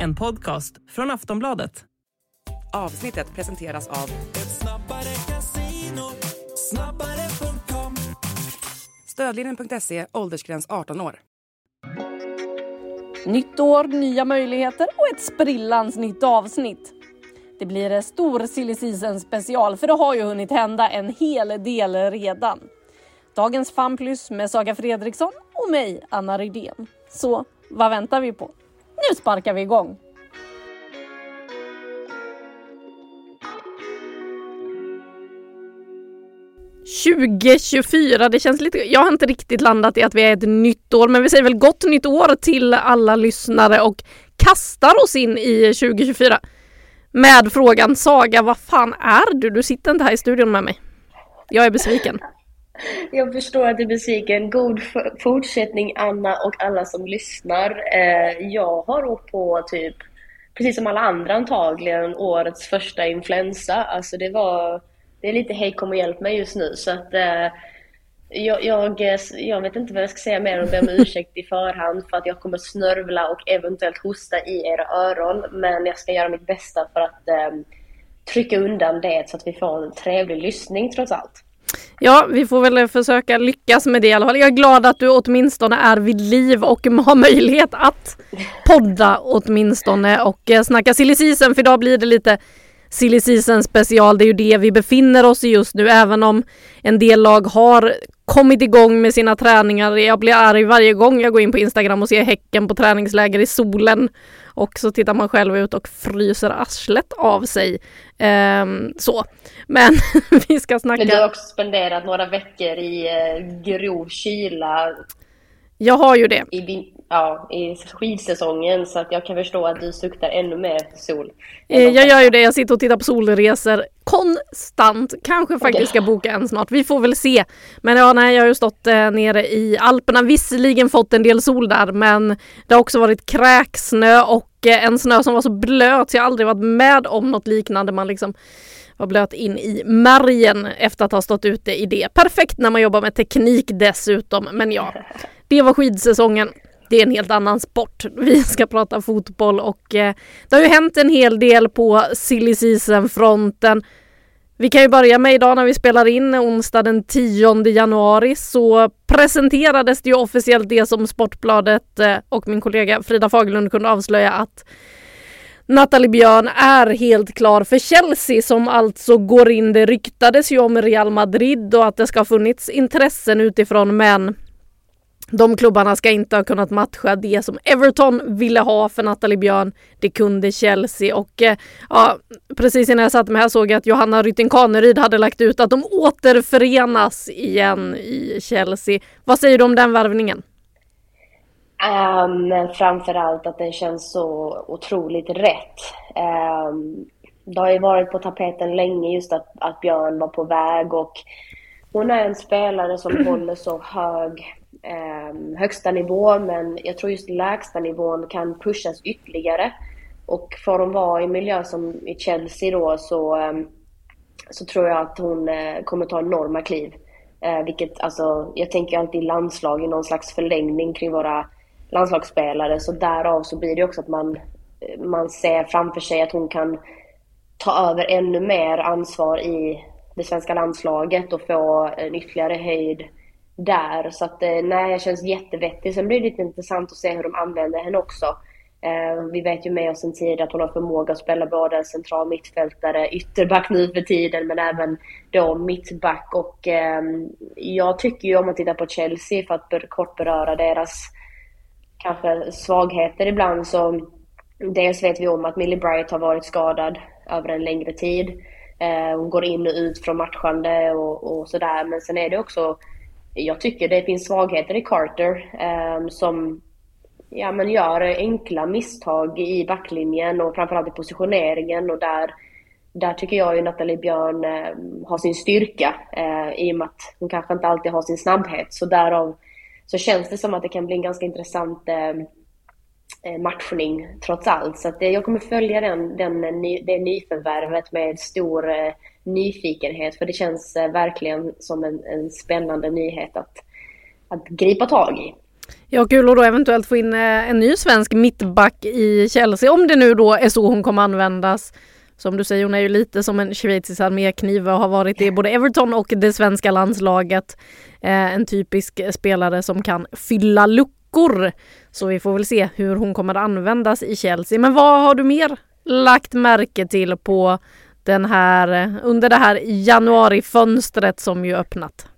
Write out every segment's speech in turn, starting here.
En podcast från Aftonbladet. Avsnittet presenteras av Stödlinjen.se, åldersgräns 18 år. Nytt år, nya möjligheter och ett sprillans nytt avsnitt. Det blir en stor silly season special för det har ju hunnit hända en hel del redan. Dagens FanPlus med Saga Fredriksson och mig, Anna Rydén. Så vad väntar vi på? Nu sparkar vi igång! –2024, det känns lite... Jag har inte riktigt landat i att vi är ett nytt år, men vi säger väl gott nytt år till alla lyssnare och kastar oss in i 2024 med frågan Saga, vad fan är du? Du sitter inte här i studion med mig. Jag är besviken. Jag förstår att du är besviken. God fortsättning Anna och alla som lyssnar. Eh, jag har åkt på typ, precis som alla andra antagligen, årets första influensa. Alltså det var, det är lite hej kom och hjälp mig just nu så att eh, jag, jag, eh, jag, vet inte vad jag ska säga mer än att be om ursäkt i förhand för att jag kommer snörvla och eventuellt hosta i era öron. Men jag ska göra mitt bästa för att eh, trycka undan det så att vi får en trevlig lyssning trots allt. Ja, vi får väl försöka lyckas med det i alla fall. Jag är glad att du åtminstone är vid liv och har möjlighet att podda åtminstone och eh, snacka silly season för idag blir det lite silly season special. Det är ju det vi befinner oss i just nu, även om en del lag har kommit igång med sina träningar. Jag blir arg varje gång jag går in på Instagram och ser Häcken på träningsläger i solen. Och så tittar man själv ut och fryser arslet av sig. Ehm, så. Men vi ska snacka... Men du har också spenderat några veckor i eh, grov kyla. Jag har ju det. I, ja, i skidsäsongen så att jag kan förstå att du suktar ännu mer sol. Eh, jag gör ju det, jag sitter och tittar på solresor konstant. Kanske faktiskt ska boka en snart, vi får väl se. Men ja, nej, jag har ju stått eh, nere i Alperna, visserligen fått en del sol där men det har också varit kräksnö och eh, en snö som var så blöt så jag aldrig varit med om något liknande. Man liksom var blöt in i märgen efter att ha stått ute i det. Perfekt när man jobbar med teknik dessutom, men ja, det var skidsäsongen det är en helt annan sport. Vi ska prata fotboll och eh, det har ju hänt en hel del på silly season-fronten. Vi kan ju börja med idag när vi spelar in onsdag den 10 januari så presenterades det ju officiellt det som Sportbladet eh, och min kollega Frida Fagerlund kunde avslöja att Nathalie Björn är helt klar för Chelsea som alltså går in. Det ryktades ju om Real Madrid och att det ska ha funnits intressen utifrån men de klubbarna ska inte ha kunnat matcha det som Everton ville ha för Nathalie Björn. Det kunde Chelsea och eh, ja, precis innan jag satte mig här såg jag att Johanna Rytting Kaneryd hade lagt ut att de återförenas igen i Chelsea. Vad säger du om den värvningen? Um, framförallt att den känns så otroligt rätt. Um, det har ju varit på tapeten länge just att, att Björn var på väg och hon är en spelare som håller så hög eh, högsta nivå men jag tror just lägsta nivån kan pushas ytterligare. Och får hon vara i miljö som i Chelsea då så, eh, så tror jag att hon eh, kommer ta enorma kliv. Eh, vilket alltså, jag tänker alltid landslag i någon slags förlängning kring våra landslagsspelare så därav så blir det också att man, eh, man ser framför sig att hon kan ta över ännu mer ansvar i det svenska landslaget och få en ytterligare höjd där. Så att eh, nej, jag känns jättevettig. Sen blir det lite intressant att se hur de använder henne också. Eh, vi vet ju med oss en tid att hon har förmåga att spela både central mittfältare, ytterback nu för tiden, men även då mittback. Och eh, jag tycker ju om att titta på Chelsea för att kort beröra deras kanske svagheter ibland så dels vet vi om att Millie Bright har varit skadad över en längre tid. Eh, hon går in och ut från matchande och, och sådär. Men sen är det också jag tycker det finns svagheter i Carter eh, som ja, men gör enkla misstag i backlinjen och framförallt i positioneringen och där, där tycker jag ju Nathalie Björn eh, har sin styrka eh, i och med att hon kanske inte alltid har sin snabbhet. Så därav så känns det som att det kan bli en ganska intressant ehm, eh, matchning trots allt. Så att jag kommer följa den, den, eh, det nyförvärvet med stor eh, nyfikenhet för det känns eh, verkligen som en, en spännande nyhet att, att gripa tag i. Ja, kul att då eventuellt få in eh, en ny svensk mittback i Chelsea, om det nu då är så hon kommer användas. Som du säger, hon är ju lite som en schweizisk armékniv och har varit i både Everton och det svenska landslaget. Eh, en typisk spelare som kan fylla luckor. Så vi får väl se hur hon kommer användas i Chelsea. Men vad har du mer lagt märke till på den här, under det här januarifönstret som ju öppnat?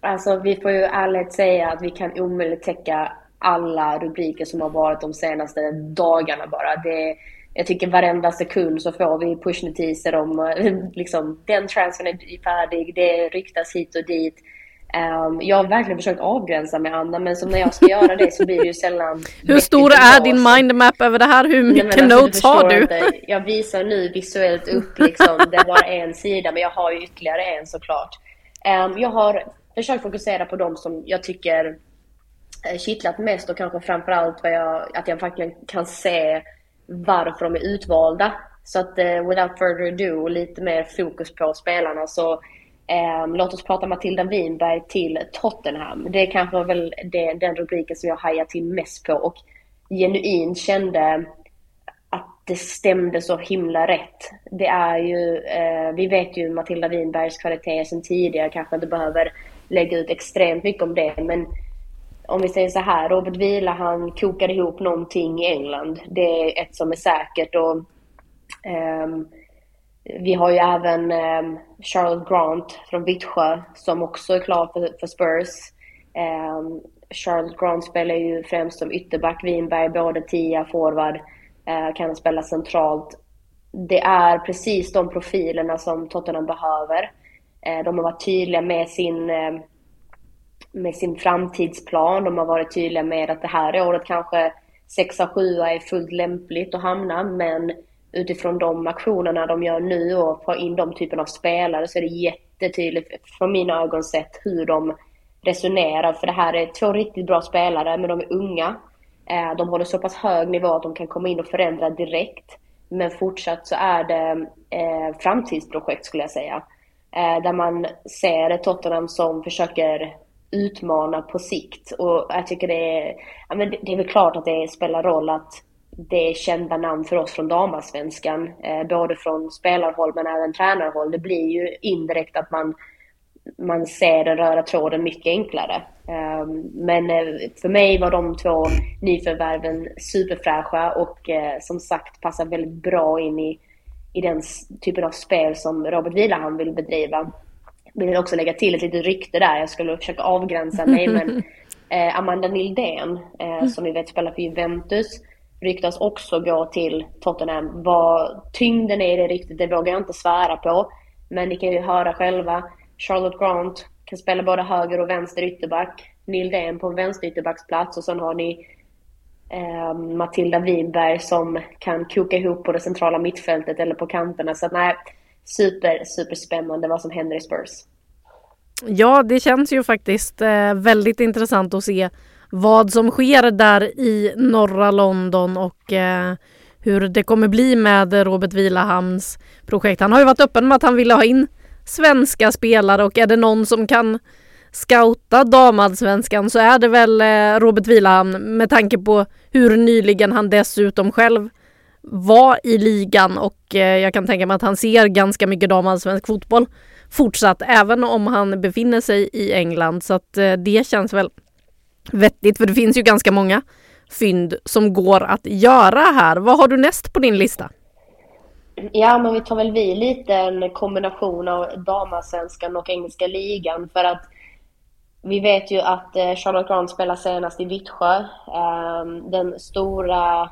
Alltså vi får ju ärligt säga att vi kan omöjligt täcka alla rubriker som har varit de senaste dagarna bara. Det, jag tycker varenda sekund så får vi pushnotiser om eh, liksom den transfern är färdig, det ryktas hit och dit. Um, jag har verkligen försökt avgränsa mig Anna men som när jag ska göra det så blir det ju sällan Hur stor är din mindmap över det här? Hur mycket Nej, alltså, notes har du? Inte. Jag visar nu visuellt upp liksom, det är bara en sida men jag har ju ytterligare en såklart. Um, jag har försökt fokusera på de som jag tycker kittlat mest och kanske framförallt vad jag, att jag verkligen kan se varför de är utvalda. Så att uh, without further ado, lite mer fokus på spelarna så Ehm, låt oss prata Matilda Winberg till Tottenham. Det kanske kanske väl det, den rubriken som jag hajade till mest på och genuint kände att det stämde så himla rätt. Det är ju, eh, vi vet ju Matilda Winbergs kvaliteter sedan tidigare, kanske inte behöver lägga ut extremt mycket om det, men om vi säger så här, Robert Vila han kokade ihop någonting i England. Det är ett som är säkert och um, vi har ju även ehm, um, Charlotte Grant från Vittsjö som också är klar för, för Spurs. Ehm, um, Charlotte Grant spelar ju främst som ytterback, Winberg både tia, forward, uh, kan spela centralt. Det är precis de profilerna som Tottenham behöver. Uh, de har varit tydliga med sin, uh, med sin framtidsplan. De har varit tydliga med att det här året kanske 6-7 är fullt lämpligt att hamna, men utifrån de aktionerna de gör nu och få in de typen av spelare så är det jättetydligt från mina ögon sett hur de resonerar. För det här är två riktigt bra spelare, men de är unga. Eh, de håller så pass hög nivå att de kan komma in och förändra direkt. Men fortsatt så är det eh, framtidsprojekt skulle jag säga. Eh, där man ser ett Tottenham som försöker utmana på sikt. Och jag tycker det är, ja, men det är väl klart att det spelar roll att det är kända namn för oss från damallsvenskan, eh, både från spelarhåll men även tränarhåll. Det blir ju indirekt att man, man ser den röda tråden mycket enklare. Eh, men för mig var de två nyförvärven superfräscha och eh, som sagt passar väldigt bra in i, i den typen av spel som Robert Vilahamn vill bedriva. Jag vill också lägga till ett litet rykte där, jag skulle försöka avgränsa mig men eh, Amanda Nildén, eh, som vi vet spelar för Juventus, ryktas också gå till Tottenham. Vad tyngden är i det riktigt, det vågar jag inte svära på. Men ni kan ju höra själva. Charlotte Grant kan spela både höger och vänster ytterback. Neil Dane på en vänster ytterbacksplats och sen har ni eh, Matilda Winberg som kan koka ihop på det centrala mittfältet eller på kanterna. Så att, nej, super, super spännande vad som händer i Spurs. Ja, det känns ju faktiskt eh, väldigt intressant att se vad som sker där i norra London och eh, hur det kommer bli med Robert Vilahamns projekt. Han har ju varit öppen med att han ville ha in svenska spelare och är det någon som kan scouta damallsvenskan så är det väl eh, Robert Vilahamn med tanke på hur nyligen han dessutom själv var i ligan och eh, jag kan tänka mig att han ser ganska mycket damallsvensk fotboll fortsatt även om han befinner sig i England så att eh, det känns väl vettigt för det finns ju ganska många fynd som går att göra här. Vad har du näst på din lista? Ja, men vi tar väl vi lite en kombination av damallsvenskan och engelska ligan för att vi vet ju att eh, Charlotte Grant spelar senast i Vittsjö. Ehm, den stora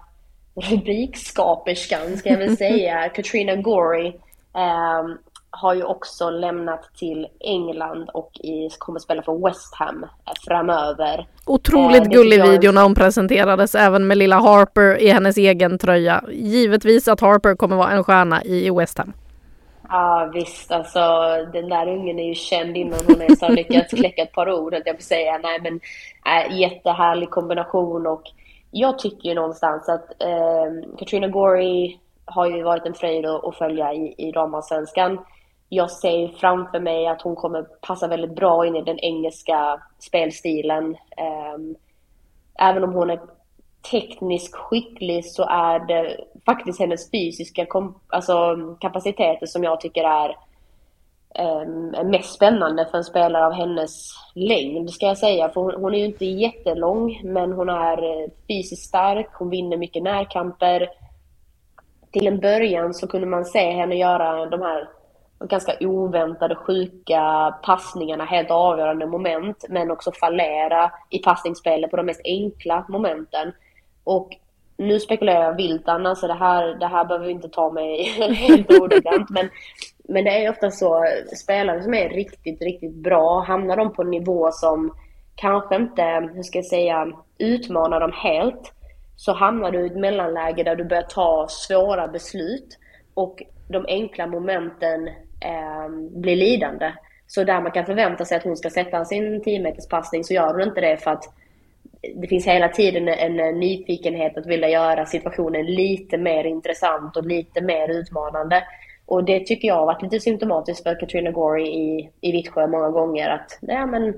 rubrikskaperskan, ska jag väl säga, Katrina Gorey ehm, har ju också lämnat till England och i, kommer spela för West Ham framöver. Otroligt eh, gullig video när hon presenterades även med lilla Harper i hennes egen tröja. Givetvis att Harper kommer vara en stjärna i West Ham. Ja visst, alltså den där ungen är ju känd innan hon ens har lyckats kläcka ett par ord, jag vill säga. Nej men äh, jättehärlig kombination och jag tycker ju någonstans att äh, Katrina Gorey har ju varit en fröjd att följa i, i damallsvenskan jag ser framför mig att hon kommer passa väldigt bra in i den engelska spelstilen. Ehm, även om hon är tekniskt skicklig så är det faktiskt hennes fysiska alltså, kapaciteter som jag tycker är um, mest spännande för en spelare av hennes längd ska jag säga. För hon, hon är ju inte jättelång men hon är eh, fysiskt stark, hon vinner mycket närkamper. Till en början så kunde man se henne göra de här de ganska oväntade, sjuka passningarna, helt avgörande moment, men också fallera i passningsspelet på de mest enkla momenten. Och nu spekulerar jag vilt Anna, så det här, det här behöver vi inte ta mig helt ordagrant, men, men det är ofta så, spelare som är riktigt, riktigt bra, hamnar de på en nivå som kanske inte, hur ska jag säga, utmanar dem helt, så hamnar du i ett mellanläge där du börjar ta svåra beslut och de enkla momenten eh, blir lidande. Så där man kan förvänta sig att hon ska sätta sin 10 passning så gör hon inte det för att det finns hela tiden en nyfikenhet att vilja göra situationen lite mer intressant och lite mer utmanande. Och det tycker jag har varit lite symptomatiskt för Katrina Gorey i, i Vittsjö många gånger. Att, ja, men,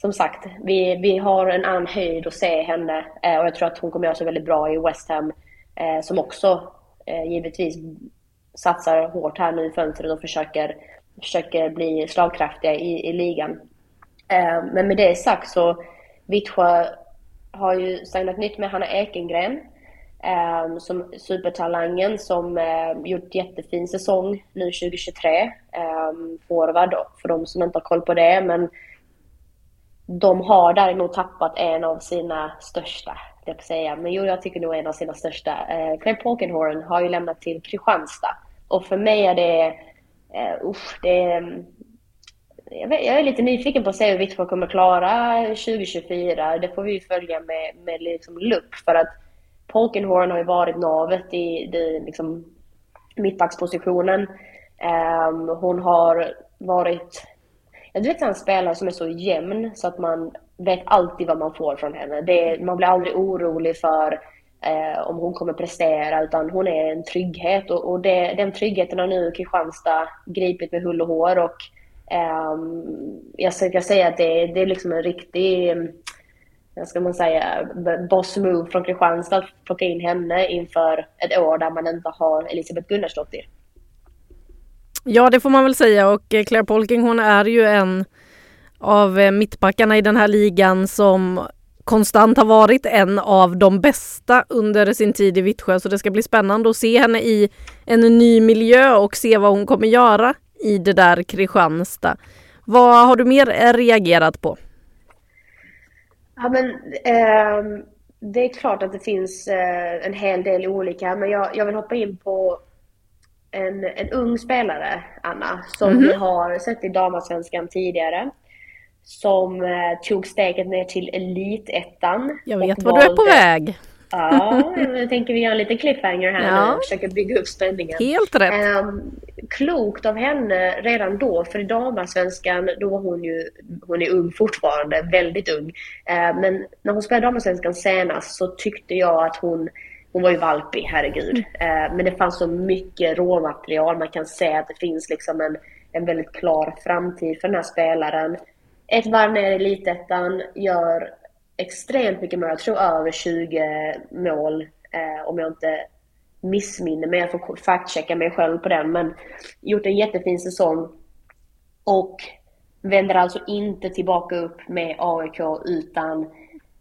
som sagt, vi, vi har en annan höjd att se henne eh, och jag tror att hon kommer göra sig väldigt bra i West Ham. Eh, som också eh, givetvis satsar hårt här nu i fönstret och försöker, försöker bli slagkraftiga i, i ligan. Eh, men med det sagt så Vittsjö har ju signat nytt med Hanna Ekengren eh, som supertalangen som eh, gjort jättefin säsong nu 2023. Eh, forward för de som inte har koll på det men de har däremot tappat en av sina största, jag säga. Men jo, jag tycker nog en av sina största. Eh, Clay Polkenhorn har ju lämnat till Kristianstad. Och för mig är det, eh, usch, det är, jag, vet, jag är lite nyfiken på att se hur Vittsjö kommer klara 2024. Det får vi följa med, med liksom lupp för att Polkenhorn har ju varit navet i i liksom, mittbackspositionen. Um, hon har varit jag vet en spelare som är så jämn så att man vet alltid vad man får från henne. Det, man blir aldrig orolig för eh, om hon kommer prestera utan hon är en trygghet. Och, och det, den tryggheten har nu Kristianstad gripit med hull och hår. Och eh, jag ska säga att det, det är liksom en riktig vad ska man säga, boss move från Kristianstad att plocka in henne inför ett år där man inte har Elisabeth Gunnarsdottir. Ja, det får man väl säga. Och eh, Claire Polking hon är ju en av eh, mittbackarna i den här ligan som konstant har varit en av de bästa under sin tid i Vittsjö så det ska bli spännande att se henne i en ny miljö och se vad hon kommer göra i det där Kristianstad. Vad har du mer reagerat på? Ja, men, eh, det är klart att det finns eh, en hel del olika men jag, jag vill hoppa in på en, en ung spelare, Anna, som mm -hmm. vi har sett i damallsvenskan tidigare som eh, tog steget ner till elitettan. Jag vet var du är på väg. Ja, jag tänker vi gör en liten cliffhanger här ja. och försöker bygga upp spänningen. Helt rätt. Um, klokt av henne redan då, för i damallsvenskan då var hon ju, hon är ung fortfarande, väldigt ung. Uh, men när hon spelade damallsvenskan senast så tyckte jag att hon hon var ju valpig, herregud. Mm. Uh, men det fanns så mycket råmaterial. Man kan se att det finns liksom en, en väldigt klar framtid för den här spelaren ett varv ner i elitettan, gör extremt mycket mål. Jag tror över 20 mål eh, om jag inte missminner mig. Jag får factchecka mig själv på den. Men gjort en jättefin säsong. Och vänder alltså inte tillbaka upp med AIK utan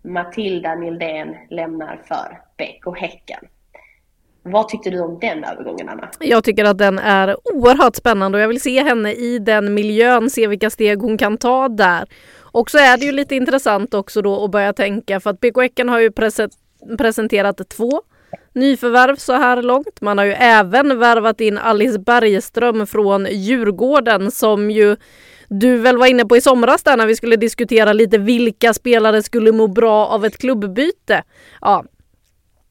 Matilda Nildén lämnar för BK Häcken. Vad tyckte du om den övergången Anna? Jag tycker att den är oerhört spännande och jag vill se henne i den miljön, se vilka steg hon kan ta där. Och så är det ju lite intressant också då att börja tänka för att BK Häcken har ju presenterat två nyförvärv så här långt. Man har ju även värvat in Alice Bergström från Djurgården som ju du väl var inne på i somras där när vi skulle diskutera lite vilka spelare skulle må bra av ett klubbyte. Ja,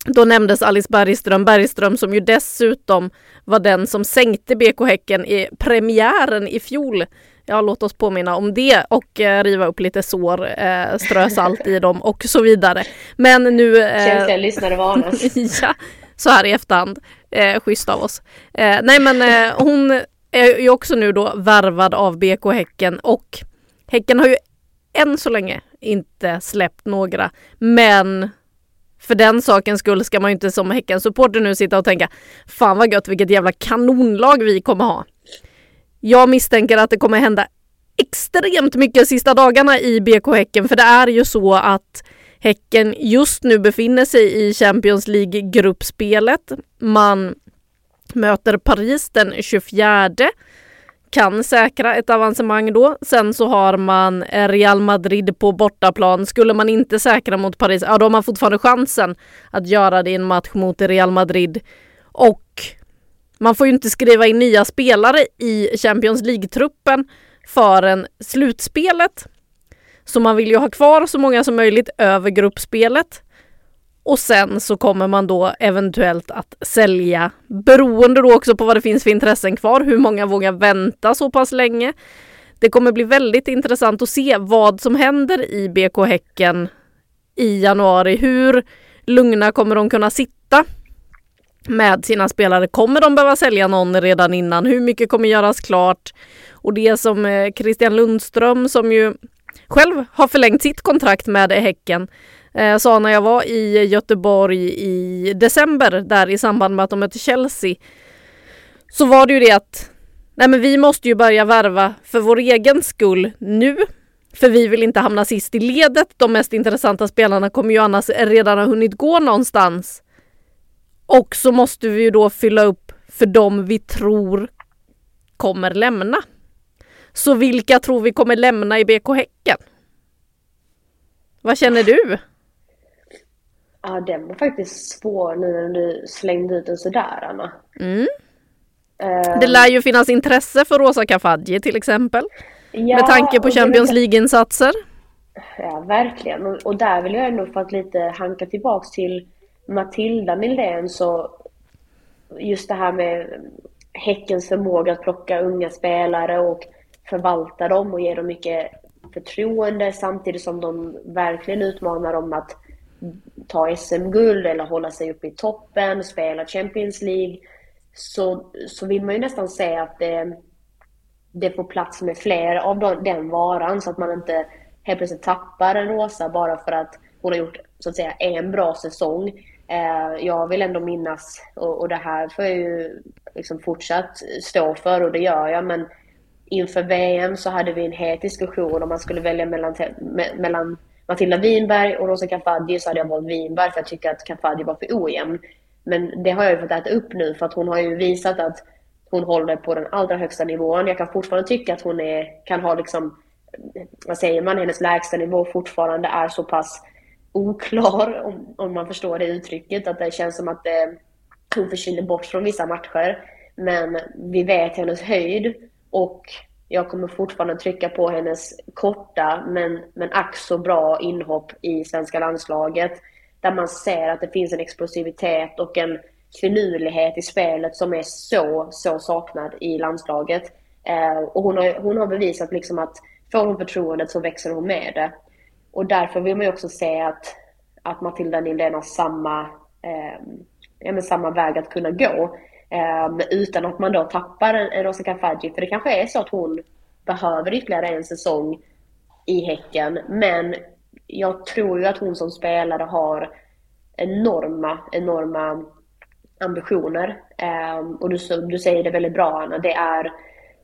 då nämndes Alice Bergström, Bergström som ju dessutom var den som sänkte BK Häcken i premiären i fjol. Ja, låt oss påminna om det och eh, riva upp lite sår, eh, strö salt i dem och så vidare. Men nu... Eh, Känsliga lyssnare varnas. ja, så här i efterhand. Eh, schysst av oss. Eh, nej men eh, hon är ju också nu då värvad av BK Häcken och Häcken har ju än så länge inte släppt några. Men för den sakens skull ska man ju inte som Häcken-supporter nu sitta och tänka Fan vad gött vilket jävla kanonlag vi kommer ha. Jag misstänker att det kommer hända extremt mycket sista dagarna i BK Häcken för det är ju så att Häcken just nu befinner sig i Champions League-gruppspelet. Man möter Paris den 24 kan säkra ett avancemang då. Sen så har man eh, Real Madrid på bortaplan. Skulle man inte säkra mot Paris, ja då har man fortfarande chansen att göra det i en match mot Real Madrid. Och man får ju inte skriva in nya spelare i Champions League-truppen förrän slutspelet. Så man vill ju ha kvar så många som möjligt över gruppspelet. Och sen så kommer man då eventuellt att sälja beroende då också på vad det finns för intressen kvar. Hur många vågar vänta så pass länge? Det kommer bli väldigt intressant att se vad som händer i BK Häcken i januari. Hur lugna kommer de kunna sitta med sina spelare? Kommer de behöva sälja någon redan innan? Hur mycket kommer göras klart? Och det som eh, Christian Lundström som ju själv har förlängt sitt kontrakt med Häcken eh, sa när jag var i Göteborg i december där i samband med att de mötte Chelsea. Så var det ju det att nej men vi måste ju börja värva för vår egen skull nu. För vi vill inte hamna sist i ledet. De mest intressanta spelarna kommer ju annars redan ha hunnit gå någonstans. Och så måste vi ju då fylla upp för dem vi tror kommer lämna. Så vilka tror vi kommer lämna i BK Häcken? Vad känner du? Ja, den var faktiskt svår nu när du slängde ut den sådär, Anna. Mm. Uh, det lär ju finnas intresse för Rosa Kafaji till exempel. Ja, med tanke på Champions League-insatser. Ja, verkligen. Och, och, där vill jag ändå för att lite hanka tillbaks till Matilda Mildén så just det här med Häckens förmåga att plocka unga spelare och förvalta dem och ge dem mycket förtroende samtidigt som de verkligen utmanar dem att ta SM-guld eller hålla sig uppe i toppen, spela Champions League så, så vill man ju nästan säga att det, det får plats med fler av den varan så att man inte helt plötsligt tappar en Rosa bara för att hon har gjort så att säga en bra säsong. Eh, jag vill ändå minnas, och, och det här får jag ju liksom fortsatt stå för och det gör jag, men inför VM så hade vi en het diskussion om man skulle välja mellan, mellan Matilda Winberg och Rosa Kafaji så hade jag valt Winberg för jag tycker att Kafaji var för ojämn. Men det har jag ju fått äta upp nu för att hon har ju visat att hon håller på den allra högsta nivån. Jag kan fortfarande tycka att hon är, kan ha liksom, vad säger man, hennes lägsta nivå fortfarande är så pass oklar, om, om man förstår det uttrycket, att det känns som att eh, hon försvinner bort från vissa matcher. Men vi vet hennes höjd och jag kommer fortfarande trycka på hennes korta men, men ack så bra inhopp i svenska landslaget. Där man ser att det finns en explosivitet och en finurlighet i spelet som är så, så saknad i landslaget. Eh, och hon har, hon har bevisat liksom att får hon förtroendet så växer hon med det. Och därför vill man ju också se att, att Matilda Nildén har samma, eh, ja, samma väg att kunna gå. Um, utan att man då tappar en, Rosa Kafaji. För det kanske är så att hon behöver ytterligare en säsong i Häcken. Men jag tror ju att hon som spelare har enorma, enorma ambitioner. Um, och du, du säger det väldigt bra Anna. Det är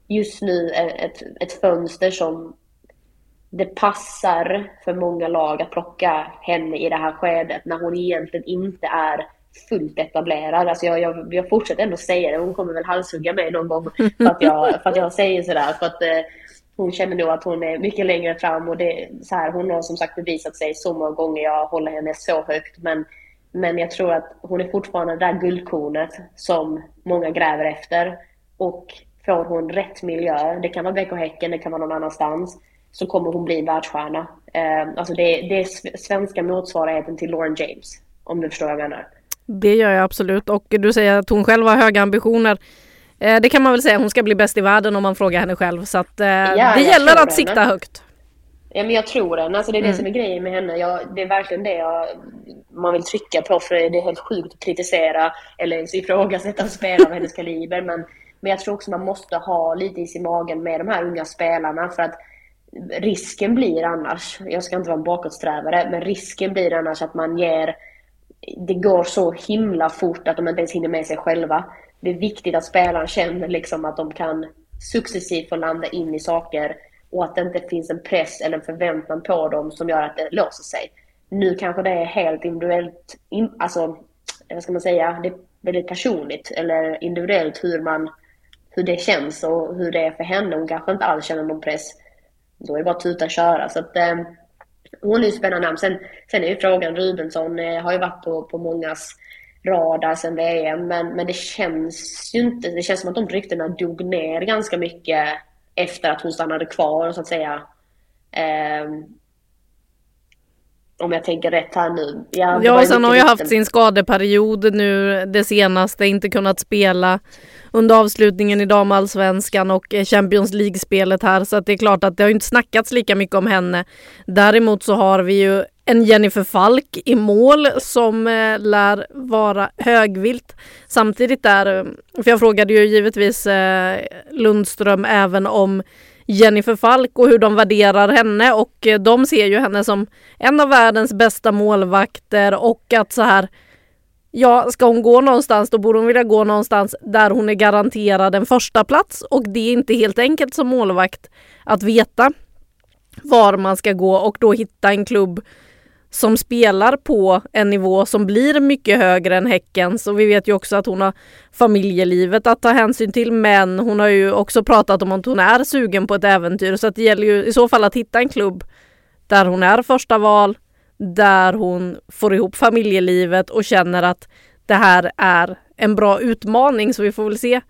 just nu ett, ett fönster som det passar för många lag att plocka henne i det här skedet när hon egentligen inte är fullt etablerad. Alltså jag, jag, jag fortsätter ändå säga det. Hon kommer väl halshugga mig någon gång för att jag, för att jag säger sådär. För att eh, hon känner nog att hon är mycket längre fram och det, så här, hon har som sagt bevisat sig så många gånger. Jag håller henne så högt. Men, men jag tror att hon är fortfarande det där guldkornet som många gräver efter. Och får hon rätt miljö, det kan vara BK Häcken, det kan vara någon annanstans, så kommer hon bli en världsstjärna. Eh, alltså det, det är svenska motsvarigheten till Lauren James, om du förstår vad jag menar. Det gör jag absolut och du säger att hon själv har höga ambitioner. Eh, det kan man väl säga, hon ska bli bäst i världen om man frågar henne själv. Så att, eh, ja, det gäller att sikta högt. Ja, men jag tror den. Alltså, det är det mm. som är grejen med henne. Jag, det är verkligen det jag, man vill trycka på. För det är helt sjukt att kritisera eller ens ifrågasätta spelare av hennes kaliber. Men, men jag tror också man måste ha lite i sin magen med de här unga spelarna. För att risken blir annars, jag ska inte vara en bakåtsträvare, men risken blir annars att man ger det går så himla fort att de inte ens hinner med sig själva. Det är viktigt att spelaren känner liksom att de kan successivt få landa in i saker och att det inte finns en press eller en förväntan på dem som gör att det låser sig. Nu kanske det är helt individuellt, alltså eh, vad ska man säga, det är väldigt personligt eller individuellt hur man hur det känns och hur det är för henne. Hon kanske inte alls känner någon press. Då är det bara att tuta och köra. Så att, eh, hon är ju spännande namn. Sen, sen är ju frågan, Rubensson eh, har ju varit på, på mångas radar sen VM, men, men det känns ju inte, det känns som att de ryktena dog ner ganska mycket efter att hon stannade kvar så att säga. Eh, om jag tänker rätt här nu. Ja, ja sen har ju haft sin skadeperiod nu det senaste, inte kunnat spela under avslutningen i damallsvenskan och Champions League-spelet här så att det är klart att det har inte snackats lika mycket om henne. Däremot så har vi ju en Jennifer Falk i mål som eh, lär vara högvilt. Samtidigt där, eh, för jag frågade ju givetvis eh, Lundström även om Jennifer Falk och hur de värderar henne. Och eh, de ser ju henne som en av världens bästa målvakter. Och att så här Ja, ska hon gå någonstans då borde hon vilja gå någonstans där hon är garanterad en första plats. Och det är inte helt enkelt som målvakt att veta var man ska gå och då hitta en klubb som spelar på en nivå som blir mycket högre än Häckens. Och vi vet ju också att hon har familjelivet att ta hänsyn till men hon har ju också pratat om att hon är sugen på ett äventyr. Så att det gäller ju i så fall att hitta en klubb där hon är första val, där hon får ihop familjelivet och känner att det här är en bra utmaning. Så vi får väl se.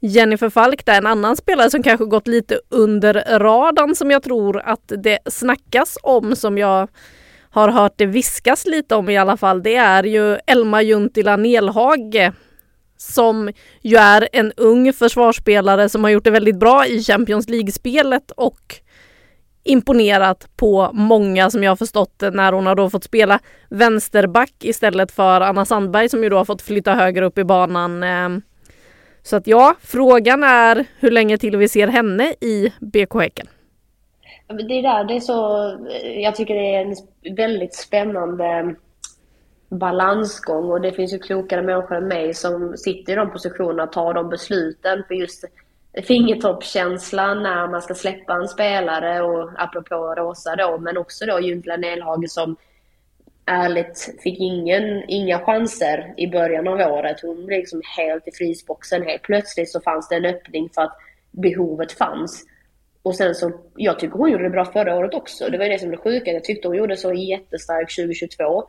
Jennifer Falk där, en annan spelare som kanske gått lite under radarn som jag tror att det snackas om som jag har hört det viskas lite om i alla fall, det är ju Elma Juntila Nelhage som ju är en ung försvarsspelare som har gjort det väldigt bra i Champions League-spelet och imponerat på många som jag har förstått det när hon har då fått spela vänsterback istället för Anna Sandberg som ju då har fått flytta högre upp i banan. Ehm, så att ja, frågan är hur länge till vi ser henne i BK Häcken. Det är där, det är så, jag tycker det är en väldigt spännande balansgång och det finns ju klokare människor än mig som sitter i de positionerna och tar de besluten. För just fingertoppskänslan när man ska släppa en spelare och apropå Rosa då, men också då Juntla Nelhage som ärligt fick ingen, inga chanser i början av året. Hon blev liksom helt i frysboxen. Helt plötsligt så fanns det en öppning för att behovet fanns. Och sen så, jag tycker hon gjorde det bra förra året också. Det var det som blev sjuka. Jag tyckte hon gjorde så jättestarkt 2022.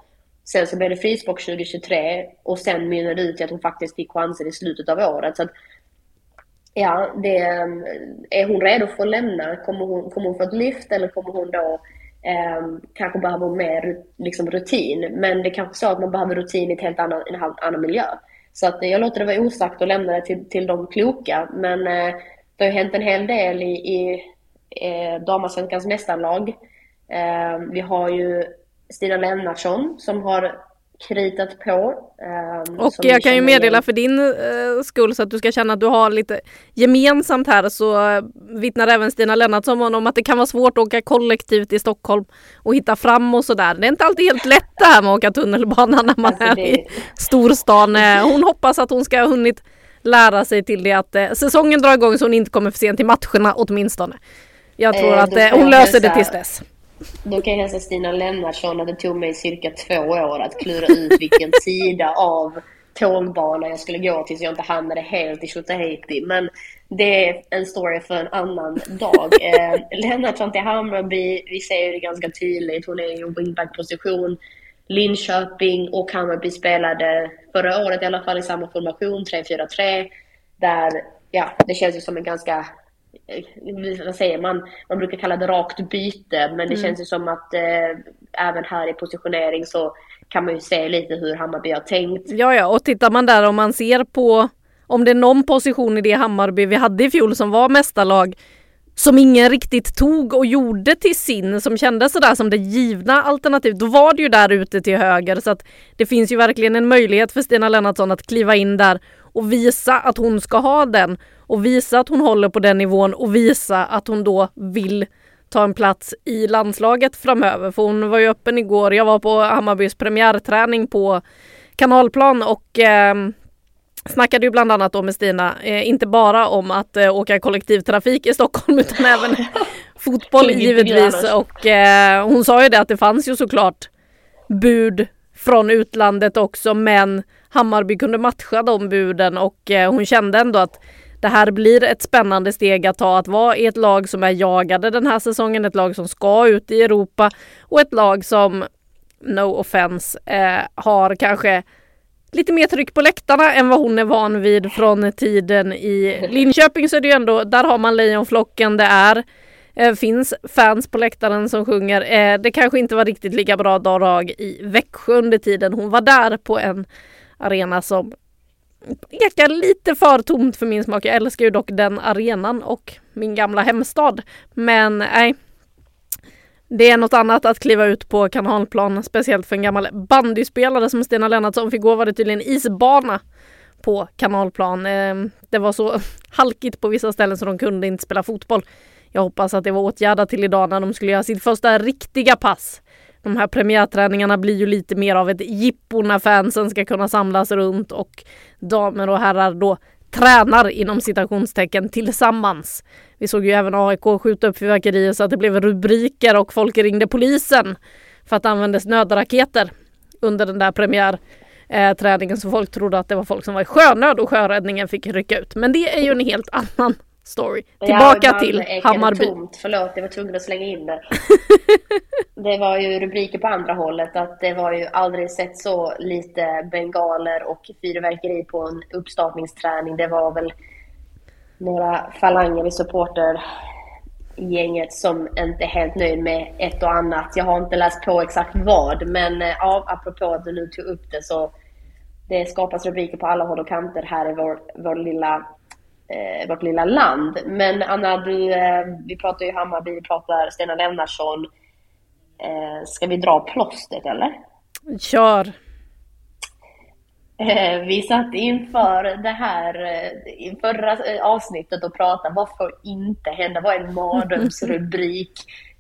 Sen så blev det frispark 2023 och sen mynnade det ut i att hon faktiskt fick chanser i slutet av året. Så att, ja, det, är hon redo för att lämna? Kommer hon, kommer hon få ett lyft eller kommer hon då eh, kanske behöva mer liksom, rutin? Men det är kanske så att man behöver rutin i ett helt annan, en helt annan miljö. Så att jag låter det vara osagt och lämnar det till, till de kloka. Men eh, det har ju hänt en hel del i, i eh, damallsvenskans mästarlag. Eh, vi har ju Stina Lennartsson som har kritat på. Eh, och jag kan ju meddela igen. för din eh, skull så att du ska känna att du har lite gemensamt här så eh, vittnar även Stina Lennartsson om att det kan vara svårt att åka kollektivt i Stockholm och hitta fram och sådär. Det är inte alltid helt lätt det här med att åka tunnelbana när man alltså är det... i storstan. Eh, hon hoppas att hon ska ha hunnit lära sig till det att eh, säsongen drar igång så hon inte kommer för sent till matcherna åtminstone. Jag tror eh, att eh, hon löser det tills dess. Då kan jag hälsa Stina Lennartsson att det tog mig cirka två år att klura ut vilken sida av tågbana jag skulle gå till så jag inte hamnade helt i Tjotahejti. Men det är en story för en annan dag. eh, Lennartsson till Hammarby, vi ser det ganska tydligt. Hon är i en wingback-position. Linköping och Hammarby spelade förra året i alla fall i samma formation, 3-4-3. Där, ja, det känns ju som en ganska eh, vad säger man, man brukar kalla det rakt byte, men det mm. känns ju som att eh, även här i positionering så kan man ju se lite hur Hammarby har tänkt. Ja, ja, och tittar man där om man ser på om det är någon position i det Hammarby vi hade i fjol som var mästarlag som ingen riktigt tog och gjorde till sin, som kändes sådär som det givna alternativet, då var det ju där ute till höger. Så att det finns ju verkligen en möjlighet för Stina Lennartsson att kliva in där och visa att hon ska ha den och visa att hon håller på den nivån och visa att hon då vill ta en plats i landslaget framöver. För hon var ju öppen igår. Jag var på Hammarbys premiärträning på Kanalplan och eh, snackade ju bland annat då med Stina, eh, inte bara om att eh, åka kollektivtrafik i Stockholm utan även fotboll givetvis. Och eh, hon sa ju det att det fanns ju såklart bud från utlandet också men Hammarby kunde matcha de buden och eh, hon kände ändå att det här blir ett spännande steg att ta att vara i ett lag som är jagade den här säsongen, ett lag som ska ut i Europa och ett lag som, no offense, eh, har kanske lite mer tryck på läktarna än vad hon är van vid från tiden i Linköping så är det ju ändå, där har man lejonflocken, det är eh, finns fans på läktaren som sjunger. Eh, det kanske inte var riktigt lika bra dag i Växjö under tiden hon var där på en arena som ekar lite för tomt för min smak. Jag älskar ju dock den arenan och min gamla hemstad. Men nej. Det är något annat att kliva ut på kanalplan, speciellt för en gammal bandyspelare som Stina Lennartsson. För igår var det tydligen isbana på kanalplan. Ehm, det var så halkigt på vissa ställen så de kunde inte spela fotboll. Jag hoppas att det var åtgärdat till idag när de skulle göra sitt första riktiga pass de här premiärträningarna blir ju lite mer av ett jippo när fansen ska kunna samlas runt och damer och herrar då tränar inom citationstecken tillsammans. Vi såg ju även AIK skjuta upp fyrverkerier så att det blev rubriker och folk ringde polisen för att det användes nödraketer under den där premiärträningen så folk trodde att det var folk som var i sjönöd och sjöräddningen fick rycka ut. Men det är ju en helt annan story. Tillbaka ja, till Hammarby. Tomt. Förlåt, jag var tvungen att slänga in det. det var ju rubriker på andra hållet att det var ju aldrig sett så lite bengaler och fyrverkeri på en uppstartningsträning. Det var väl några falanger i supporter gänget som inte är helt nöjd med ett och annat. Jag har inte läst på exakt vad, men eh, ja, apropå att du nu tog upp det så det skapas rubriker på alla håll och kanter här i vår, vår lilla eh, vårt lilla land. Men Anna, du, eh, vi pratar ju Hammarby, vi pratar Stena Lennartsson. Eh, ska vi dra plåstret eller? Kör! Eh, vi satt inför det här eh, förra eh, avsnittet och pratade vad får inte hända? Vad är en mardrömsrubrik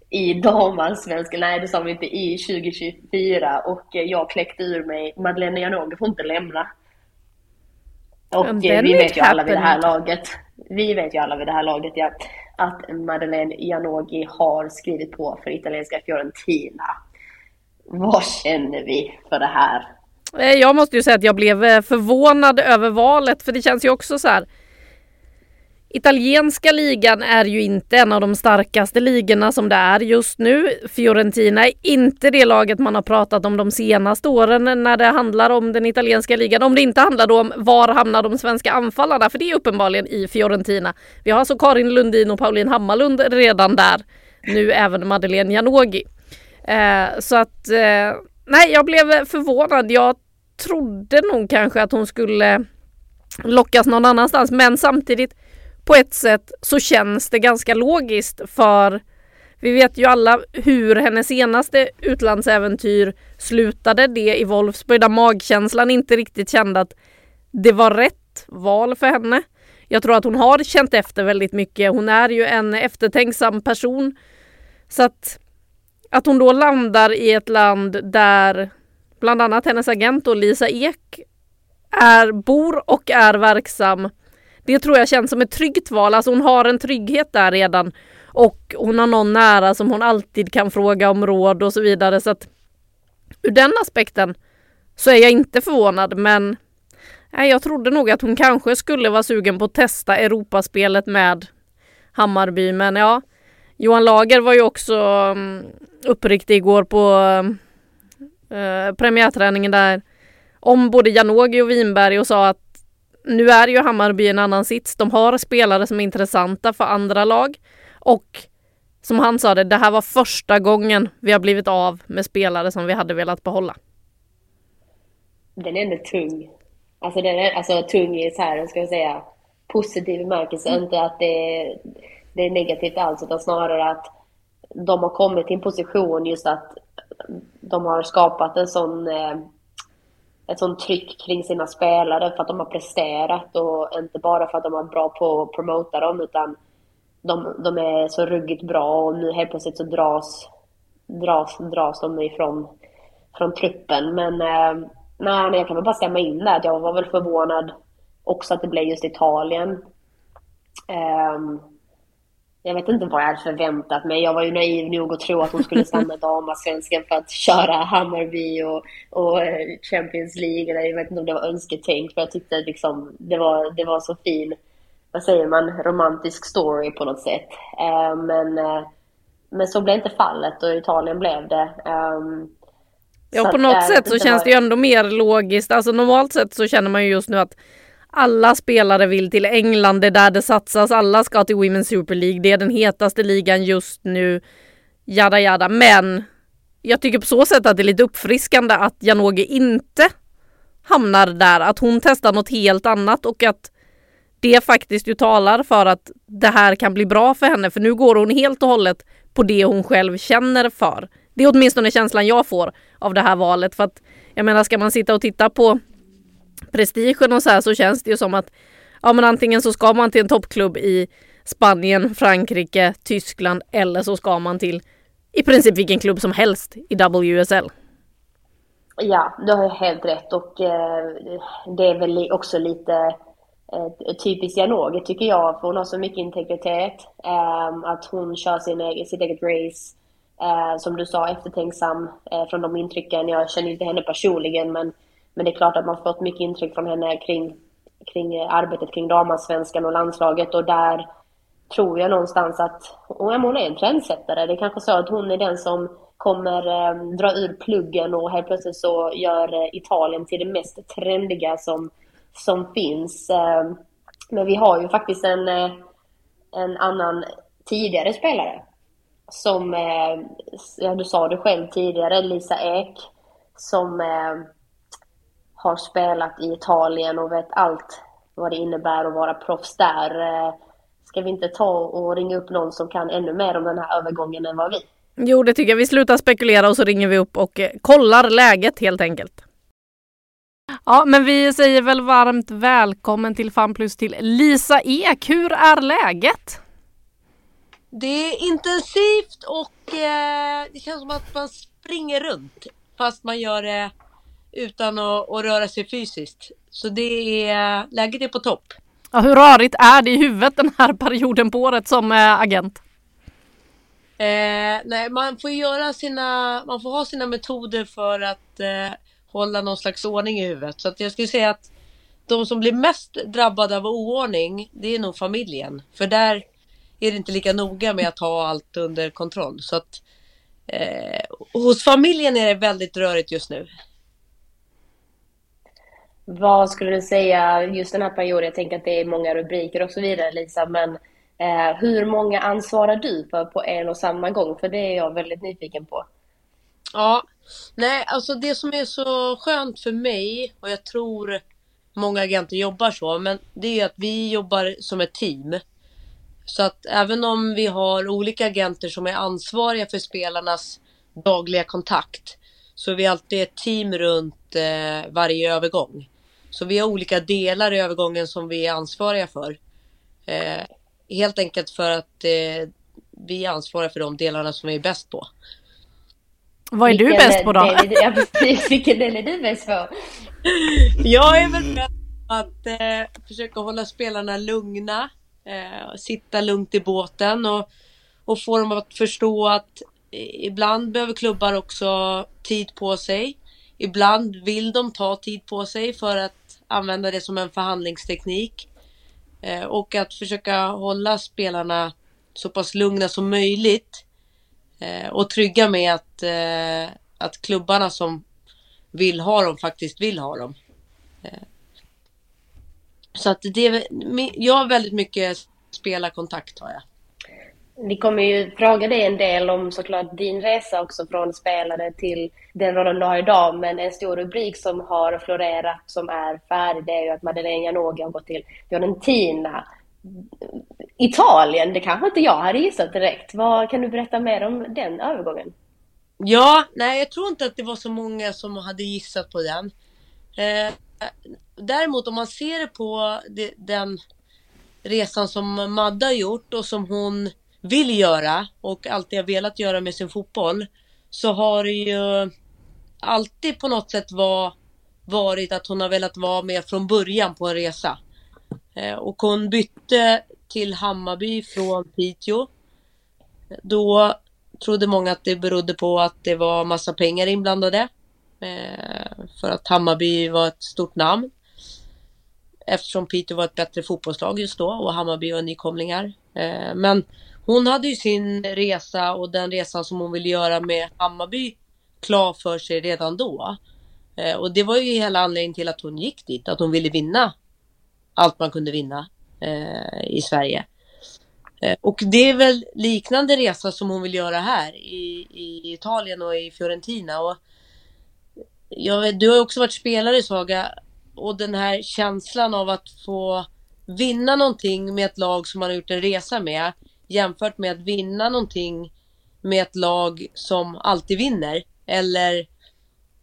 i damallsvenskan? Nej, det sa vi inte i 2024 och jag kläckte ur mig Madeleine Janogy får inte lämna. Och vi vet ju alla vid det här laget, vi vet ju alla vid det här laget ja, att Madeleine Janogy har skrivit på för italienska Fiorentina. Vad känner vi för det här? Eh, jag måste ju säga att jag blev eh, förvånad över valet för det känns ju också så här Italienska ligan är ju inte en av de starkaste ligorna som det är just nu. Fiorentina är inte det laget man har pratat om de senaste åren när det handlar om den italienska ligan. Om det inte handlar om var hamnar de svenska anfallarna? För det är uppenbarligen i Fiorentina. Vi har alltså Karin Lundin och Pauline Hammarlund redan där. Nu även Madeleine Janogy. Eh, så att eh, nej, jag blev förvånad. Jag trodde nog kanske att hon skulle lockas någon annanstans, men samtidigt på ett sätt så känns det ganska logiskt för vi vet ju alla hur hennes senaste utlandsäventyr slutade. Det i Wolfsburg där magkänslan inte riktigt kände att det var rätt val för henne. Jag tror att hon har känt efter väldigt mycket. Hon är ju en eftertänksam person. Så att, att hon då landar i ett land där bland annat hennes agent och Lisa Ek är, bor och är verksam det tror jag känns som ett tryggt val. Alltså hon har en trygghet där redan. Och hon har någon nära som hon alltid kan fråga om råd och så vidare. Så att ur den aspekten så är jag inte förvånad men nej, jag trodde nog att hon kanske skulle vara sugen på att testa Europaspelet med Hammarby. Men ja, Johan Lager var ju också um, uppriktig igår på uh, premiärträningen där om både Janogy och Winberg och sa att nu är ju Hammarby en annan sits. De har spelare som är intressanta för andra lag och som han sa det, det här var första gången vi har blivit av med spelare som vi hade velat behålla. Den är ändå tung. Alltså den är alltså tung i så här, ska jag säga, positiv bemärkelse. Mm. Inte att det är, det är negativt alls, utan snarare att de har kommit till en position just att de har skapat en sån eh, ett sånt tryck kring sina spelare för att de har presterat och inte bara för att de har varit bra på att promota dem utan de, de är så ruggigt bra och nu helt plötsligt så dras, dras, dras de ifrån från truppen. Men eh, nej, jag kan väl bara stämma in där. Jag var väl förvånad också att det blev just Italien. Um, jag vet inte vad jag hade förväntat mig. Jag var ju naiv nog att tro att hon skulle stanna damallsvenskan för att köra Hammarby och, och eh, Champions League. Jag vet inte om det var önsketänkt för jag tyckte liksom det var, det var så fin, vad säger man, romantisk story på något sätt. Uh, men, uh, men så blev inte fallet och Italien blev det. Um, Ja, på något sätt så känns det ju ändå mer logiskt. Alltså normalt sett så känner man ju just nu att alla spelare vill till England, det är där det satsas, alla ska till Women's Super League, det är den hetaste ligan just nu. Jada jada, men jag tycker på så sätt att det är lite uppfriskande att Janogy inte hamnar där, att hon testar något helt annat och att det faktiskt ju talar för att det här kan bli bra för henne, för nu går hon helt och hållet på det hon själv känner för. Det är åtminstone känslan jag får av det här valet. För att jag menar, ska man sitta och titta på prestigen och så här så känns det ju som att ja, men antingen så ska man till en toppklubb i Spanien, Frankrike, Tyskland eller så ska man till i princip vilken klubb som helst i WSL. Ja, du har helt rätt och eh, det är väl också lite eh, typiskt Janogy tycker jag, för hon har så mycket integritet. Eh, att hon kör sin egen, sitt eget race eh, som du sa, eftertänksam eh, från de intrycken. Jag känner inte henne personligen men, men det är klart att man fått mycket intryck från henne kring, kring eh, arbetet kring damallsvenskan och landslaget och där tror jag någonstans att hon är en trendsättare. Det är kanske så att hon är den som kommer eh, dra ur pluggen och helt plötsligt så gör eh, Italien till det mest trendiga som, som finns. Eh, men vi har ju faktiskt en, eh, en annan tidigare spelare som, eh, ja du sa det själv tidigare, Lisa Ek, som eh, har spelat i Italien och vet allt vad det innebär att vara proffs där. Eh, ska vi inte ta och ringa upp någon som kan ännu mer om den här övergången än vad vi? Jo, det tycker jag. Vi slutar spekulera och så ringer vi upp och kollar läget helt enkelt. Ja, men vi säger väl varmt välkommen till FanPlus till Lisa Ek. Hur är läget? Det är intensivt och eh, det känns som att man springer runt fast man gör det utan att, att röra sig fysiskt. Så det är, läget är på topp. Ja, hur rörigt är det i huvudet den här perioden på året som eh, agent? Eh, nej, man får göra sina, man får ha sina metoder för att eh, hålla någon slags ordning i huvudet. Så att jag skulle säga att de som blir mest drabbade av oordning, det är nog familjen. För där är det inte lika noga med att ha allt under kontroll. Så att eh, hos familjen är det väldigt rörigt just nu. Vad skulle du säga just den här perioden? Jag tänker att det är många rubriker och så vidare Lisa, men eh, hur många ansvarar du för på en och samma gång? För det är jag väldigt nyfiken på. Ja, nej, alltså det som är så skönt för mig och jag tror många agenter jobbar så, men det är att vi jobbar som ett team. Så att även om vi har olika agenter som är ansvariga för spelarnas dagliga kontakt så är vi alltid ett team runt eh, varje övergång. Så vi har olika delar i övergången som vi är ansvariga för. Eh, helt enkelt för att eh, vi är ansvariga för de delarna som vi är bäst på. Vad är Vilken du bäst på då? Del, ja, precis. Vilken del är du bäst på? Jag är väl bäst på att eh, försöka hålla spelarna lugna eh, sitta lugnt i båten och, och få dem att förstå att ibland behöver klubbar också tid på sig. Ibland vill de ta tid på sig för att använda det som en förhandlingsteknik. Eh, och att försöka hålla spelarna så pass lugna som möjligt. Eh, och trygga med att, eh, att klubbarna som vill ha dem faktiskt vill ha dem. Eh, så att det jag har väldigt mycket spelarkontakt har jag. Vi kommer ju fråga dig en del om såklart din resa också från spelare till den rollen du har idag. Men en stor rubrik som har florerat som är färdig det är ju att Madeleine Janogy har gått till Fiorentina. Italien, det kanske inte jag hade gissat direkt. Vad Kan du berätta mer om den övergången? Ja, nej jag tror inte att det var så många som hade gissat på den. Eh, däremot om man ser på det, den resan som Madda har gjort och som hon vill göra och alltid har velat göra med sin fotboll så har det ju alltid på något sätt var, varit att hon har velat vara med från början på en resa. Eh, och hon bytte till Hammarby från Piteå. Då trodde många att det berodde på att det var massa pengar inblandade. Eh, för att Hammarby var ett stort namn. Eftersom Piteå var ett bättre fotbollslag just då och Hammarby var nykomlingar. Eh, men hon hade ju sin resa och den resan som hon ville göra med Hammarby klar för sig redan då. Eh, och det var ju hela anledningen till att hon gick dit, att hon ville vinna allt man kunde vinna eh, i Sverige. Eh, och det är väl liknande resa som hon vill göra här i, i Italien och i Fiorentina. Och jag vet, du har också varit spelare Saga och den här känslan av att få vinna någonting med ett lag som man har gjort en resa med jämfört med att vinna någonting med ett lag som alltid vinner eller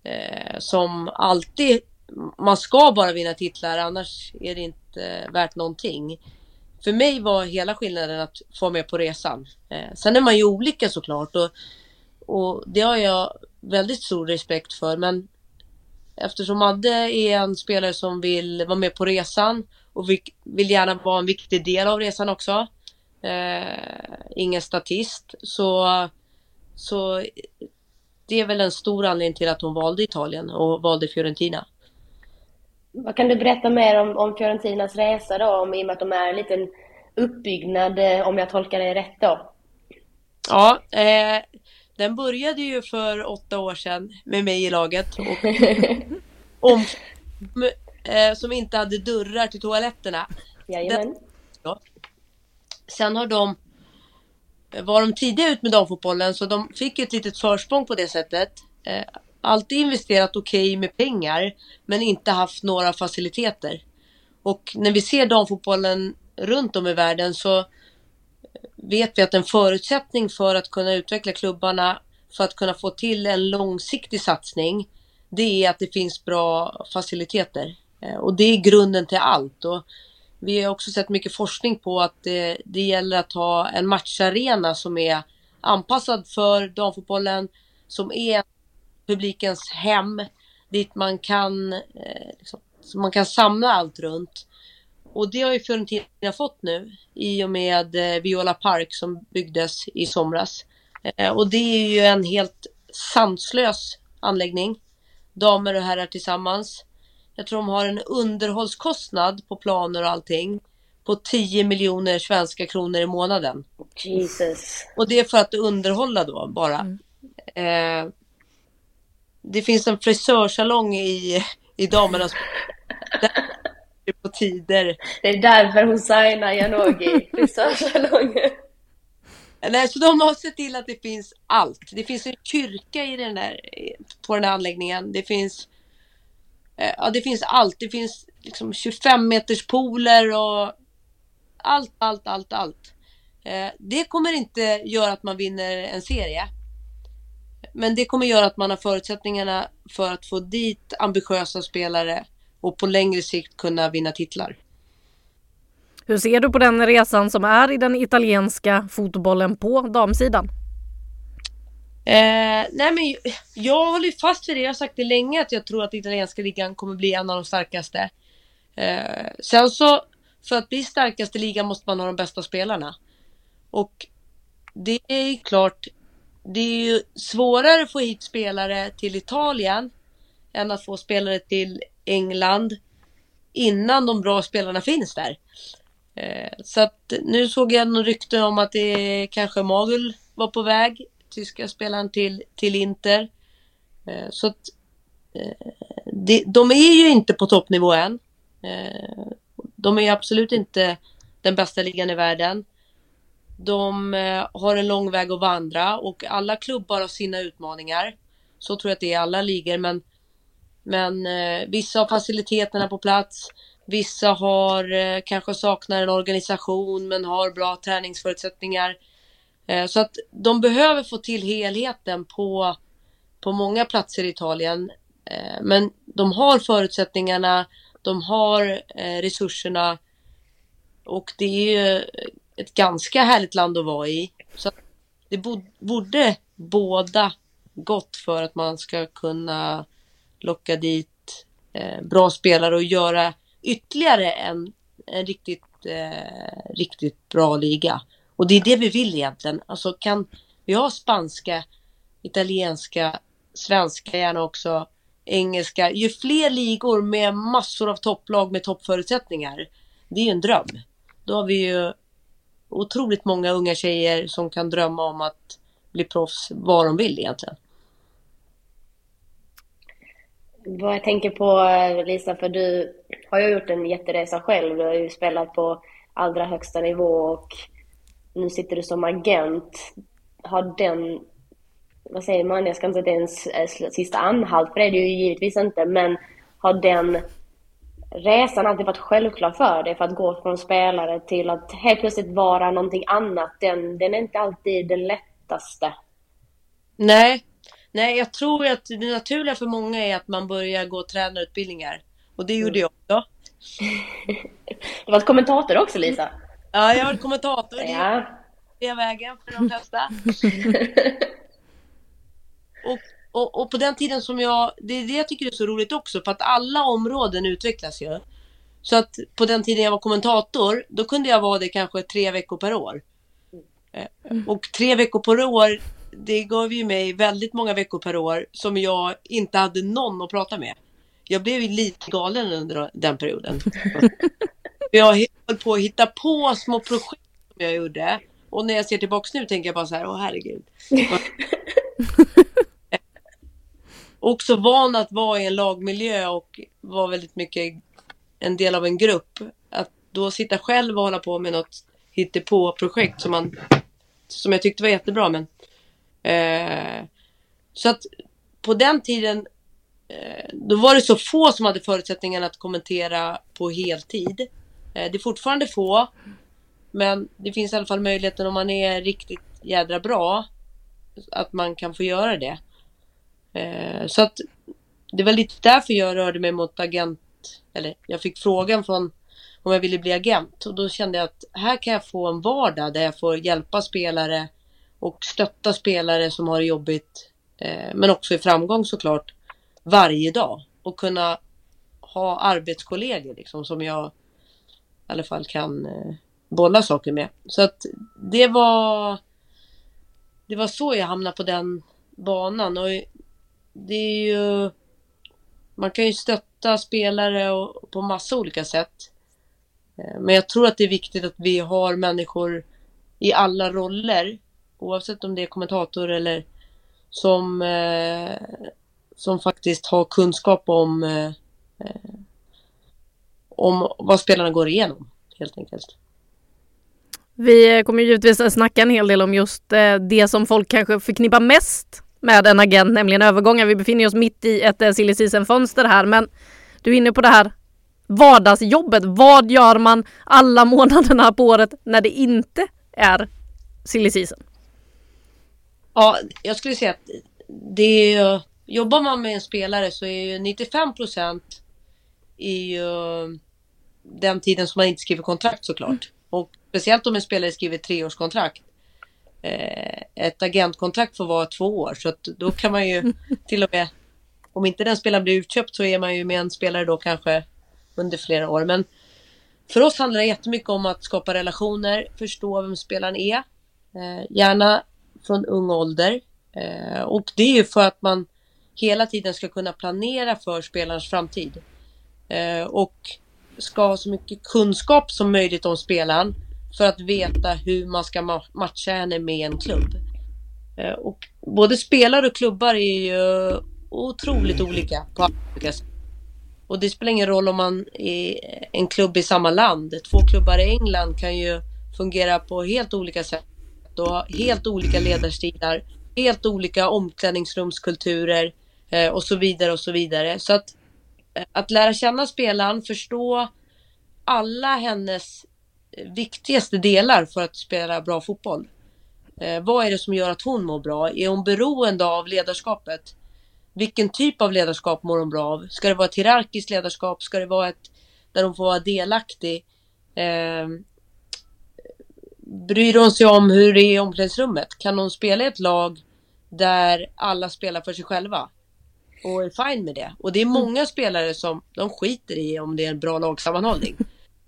eh, som alltid man ska bara vinna titlar annars är det inte värt någonting. För mig var hela skillnaden att få med på resan. Eh, sen är man ju olika såklart och, och det har jag väldigt stor respekt för men eftersom Madde är en spelare som vill vara med på resan och vill gärna vara en viktig del av resan också. Eh, ingen statist så, så det är väl en stor anledning till att hon valde Italien och valde Fiorentina. Vad kan du berätta mer om, om Fiorentinas resa då, om, i och med att de är en liten uppbyggnad, eh, om jag tolkar det rätt då? Ja, eh, den började ju för åtta år sedan med mig i laget. Och om, eh, som inte hade dörrar till toaletterna. Jajamän. Den. Sen har de eh, var de tidiga ut med damfotbollen så de fick ett litet försprång på det sättet. Eh, alltid investerat okej okay med pengar men inte haft några faciliteter. Och när vi ser damfotbollen runt om i världen så eh, vet vi att en förutsättning för att kunna utveckla klubbarna för att kunna få till en långsiktig satsning det är att det finns bra faciliteter. Eh, och det är grunden till allt. Och vi har också sett mycket forskning på att det, det gäller att ha en matcharena som är anpassad för damfotbollen, som är publikens hem, dit man kan, eh, liksom, man kan samla allt runt. Och det har ju Fiorentina fått nu i och med eh, Viola Park som byggdes i somras. Eh, och det är ju en helt sanslös anläggning. Damer och herrar tillsammans. Jag tror de har en underhållskostnad på planer och allting på 10 miljoner svenska kronor i månaden. Jesus. Och det är för att underhålla då bara. Mm. Eh, det finns en frisörsalong i, i damernas på tider. Det är därför hon signar Janogy, frisörsalongen. Nej, så de har sett till att det finns allt. Det finns en kyrka i den där, på den här anläggningen. Det finns Eh, ja, det finns allt. Det finns liksom 25 meters pooler och allt, allt, allt, allt. Eh, det kommer inte göra att man vinner en serie. Men det kommer göra att man har förutsättningarna för att få dit ambitiösa spelare och på längre sikt kunna vinna titlar. Hur ser du på den resan som är i den italienska fotbollen på damsidan? Eh, nej men jag håller fast vid det. Jag har sagt det länge att jag tror att italienska ligan kommer bli en av de starkaste. Eh, sen så för att bli starkaste ligan måste man ha de bästa spelarna. Och det är klart, det är ju svårare att få hit spelare till Italien än att få spelare till England innan de bra spelarna finns där. Eh, så att nu såg jag något rykte om att det kanske Magul var på väg tyska spelaren till, till Inter. Eh, så att eh, de, de är ju inte på toppnivå än. Eh, de är absolut inte den bästa ligan i världen. De eh, har en lång väg att vandra och alla klubbar har sina utmaningar. Så tror jag att det är i alla ligor men, men eh, vissa har faciliteterna på plats. Vissa har eh, kanske saknar en organisation men har bra träningsförutsättningar. Eh, så att de behöver få till helheten på, på många platser i Italien. Eh, men de har förutsättningarna, de har eh, resurserna och det är ju ett ganska härligt land att vara i. Så att det borde båda gott för att man ska kunna locka dit eh, bra spelare och göra ytterligare en, en riktigt, eh, riktigt bra liga. Och det är det vi vill egentligen. Alltså kan vi ha spanska, italienska, svenska gärna också, engelska. Ju fler ligor med massor av topplag med toppförutsättningar. Det är ju en dröm. Då har vi ju otroligt många unga tjejer som kan drömma om att bli proffs vad de vill egentligen. Vad jag tänker på Lisa, för du har ju gjort en jätteresa själv. Du har ju spelat på allra högsta nivå och nu sitter du som agent. Har den, vad säger man, jag ska inte säga att det är en sista anhalt, för det är det ju givetvis inte, men har den resan alltid varit självklar för dig? För att gå från spelare till att helt plötsligt vara någonting annat, den, den är inte alltid den lättaste. Nej, nej jag tror att det naturliga för många är att man börjar gå tränarutbildningar. Och det gjorde jag också. du var kommentator också Lisa. Ja, jag har varit kommentator. Ja. Det är vägen för de flesta. och, och, och, på den tiden som jag, det är det jag tycker är så roligt också, för att alla områden utvecklas ju. Så att på den tiden jag var kommentator, då kunde jag vara det kanske tre veckor per år. Mm. Och tre veckor per år, det gav ju mig väldigt många veckor per år som jag inte hade någon att prata med. Jag blev ju lite galen under den perioden. Jag höll på att hitta på små projekt som jag gjorde. Och när jag ser tillbaka nu tänker jag bara så här, åh herregud. Också van att vara i en lagmiljö och vara väldigt mycket en del av en grupp. Att då sitta själv och hålla på med något hittepå-projekt som man som jag tyckte var jättebra men eh, så att på den tiden eh, då var det så få som hade förutsättningarna att kommentera på heltid. Eh, det är fortfarande få. Men det finns i alla fall möjligheten om man är riktigt jädra bra. Att man kan få göra det. Eh, så att det var lite därför jag rörde mig mot agent. Eller jag fick frågan från om jag ville bli agent. Och då kände jag att här kan jag få en vardag där jag får hjälpa spelare och stötta spelare som har det jobbigt. Eh, men också i framgång såklart. Varje dag. Och kunna ha arbetskollegor liksom som jag i alla fall kan eh, bolla saker med. Så att det var det var så jag hamnade på den banan och det är ju man kan ju stötta spelare och, på massa olika sätt. Eh, men jag tror att det är viktigt att vi har människor i alla roller oavsett om det är kommentator eller som eh, som faktiskt har kunskap om eh, eh om vad spelarna går igenom helt enkelt. Vi kommer givetvis snacka en hel del om just eh, det som folk kanske förknippar mest med en agent, nämligen övergångar. Vi befinner oss mitt i ett eh, silly season-fönster här, men du är inne på det här vardagsjobbet. Vad gör man alla månaderna på året när det inte är silly season? Ja, jag skulle säga att det är, jobbar man med en spelare så är ju 95 procent ju den tiden som man inte skriver kontrakt såklart. Mm. Och speciellt om en spelare skriver treårskontrakt. Eh, ett agentkontrakt får vara två år så att då kan man ju till och med om inte den spelaren blir utköpt så är man ju med en spelare då kanske under flera år. Men för oss handlar det jättemycket om att skapa relationer, förstå vem spelaren är. Eh, gärna från ung ålder. Eh, och det är ju för att man hela tiden ska kunna planera för spelarens framtid. Eh, och ska ha så mycket kunskap som möjligt om spelaren för att veta hur man ska matcha henne med en klubb. Eh, och både spelare och klubbar är ju otroligt olika på olika sätt. Och det spelar ingen roll om man är en klubb i samma land. Två klubbar i England kan ju fungera på helt olika sätt och ha helt olika ledarstilar, helt olika omklädningsrumskulturer eh, och så vidare och så vidare. Så att att lära känna spelaren, förstå alla hennes eh, viktigaste delar för att spela bra fotboll. Eh, vad är det som gör att hon mår bra? Är hon beroende av ledarskapet? Vilken typ av ledarskap mår hon bra av? Ska det vara ett hierarkiskt ledarskap? Ska det vara ett där hon får vara delaktig? Eh, bryr hon sig om hur det är i omklädningsrummet? Kan hon spela i ett lag där alla spelar för sig själva? Och är fine med det. Och det är många spelare som de skiter i om det är en bra lagsammanhållning.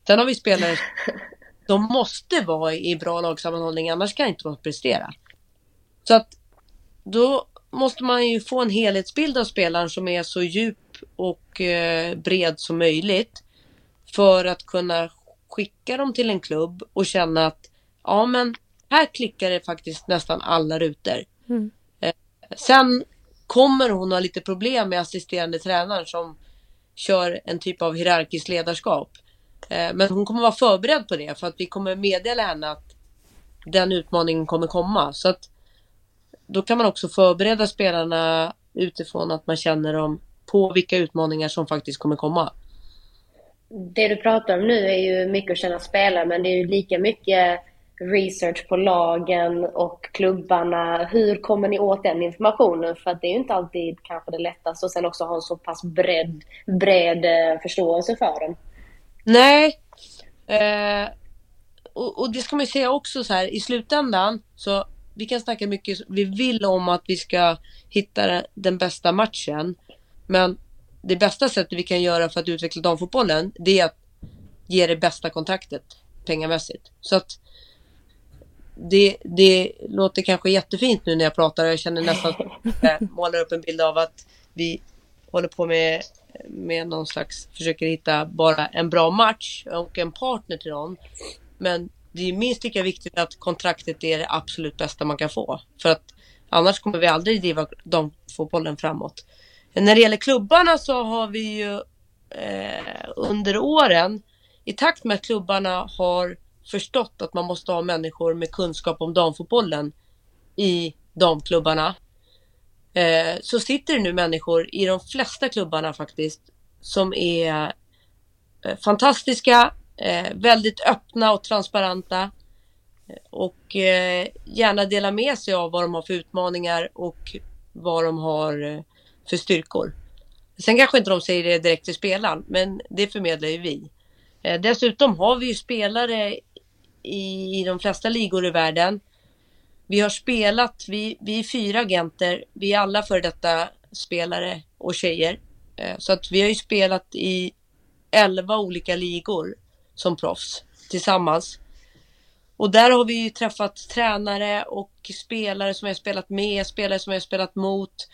Sen har vi spelare som måste vara i bra lagsammanhållning annars kan inte de prestera. Så att då måste man ju få en helhetsbild av spelaren som är så djup och eh, bred som möjligt. För att kunna skicka dem till en klubb och känna att ja men här klickar det faktiskt nästan alla rutor. Mm. Eh, sen kommer hon ha lite problem med assisterande tränaren som kör en typ av hierarkiskt ledarskap. Eh, men hon kommer vara förberedd på det för att vi kommer meddela henne att den utmaningen kommer komma. Så att då kan man också förbereda spelarna utifrån att man känner dem på vilka utmaningar som faktiskt kommer komma. Det du pratar om nu är ju mycket att känna spelare, men det är ju lika mycket research på lagen och klubbarna. Hur kommer ni åt den informationen? För att det är ju inte alltid kanske det lättaste och sen också ha en så pass bred, bred förståelse för den. Nej. Eh, och, och, det ska man ju säga också så här i slutändan så vi kan snacka mycket vi vill om att vi ska hitta den bästa matchen. Men det bästa sättet vi kan göra för att utveckla damfotbollen det är att ge det bästa kontraktet pengamässigt. Så att det, det låter kanske jättefint nu när jag pratar. Jag känner nästan att jag målar upp en bild av att vi håller på med, med någon slags, försöker hitta bara en bra match och en partner till någon. Men det är minst lika viktigt att kontraktet är det absolut bästa man kan få. För att annars kommer vi aldrig driva damfotbollen framåt. När det gäller klubbarna så har vi ju eh, under åren, i takt med att klubbarna har förstått att man måste ha människor med kunskap om damfotbollen i damklubbarna. Eh, så sitter det nu människor i de flesta klubbarna faktiskt som är eh, fantastiska, eh, väldigt öppna och transparenta eh, och eh, gärna dela med sig av vad de har för utmaningar och vad de har eh, för styrkor. Sen kanske inte de säger det direkt till spelaren, men det förmedlar ju vi. Eh, dessutom har vi ju spelare i de flesta ligor i världen. Vi har spelat, vi, vi är fyra agenter, vi är alla före detta spelare och tjejer. Eh, så att vi har ju spelat i elva olika ligor som proffs tillsammans. Och där har vi ju träffat tränare och spelare som jag spelat med, spelare som jag spelat mot.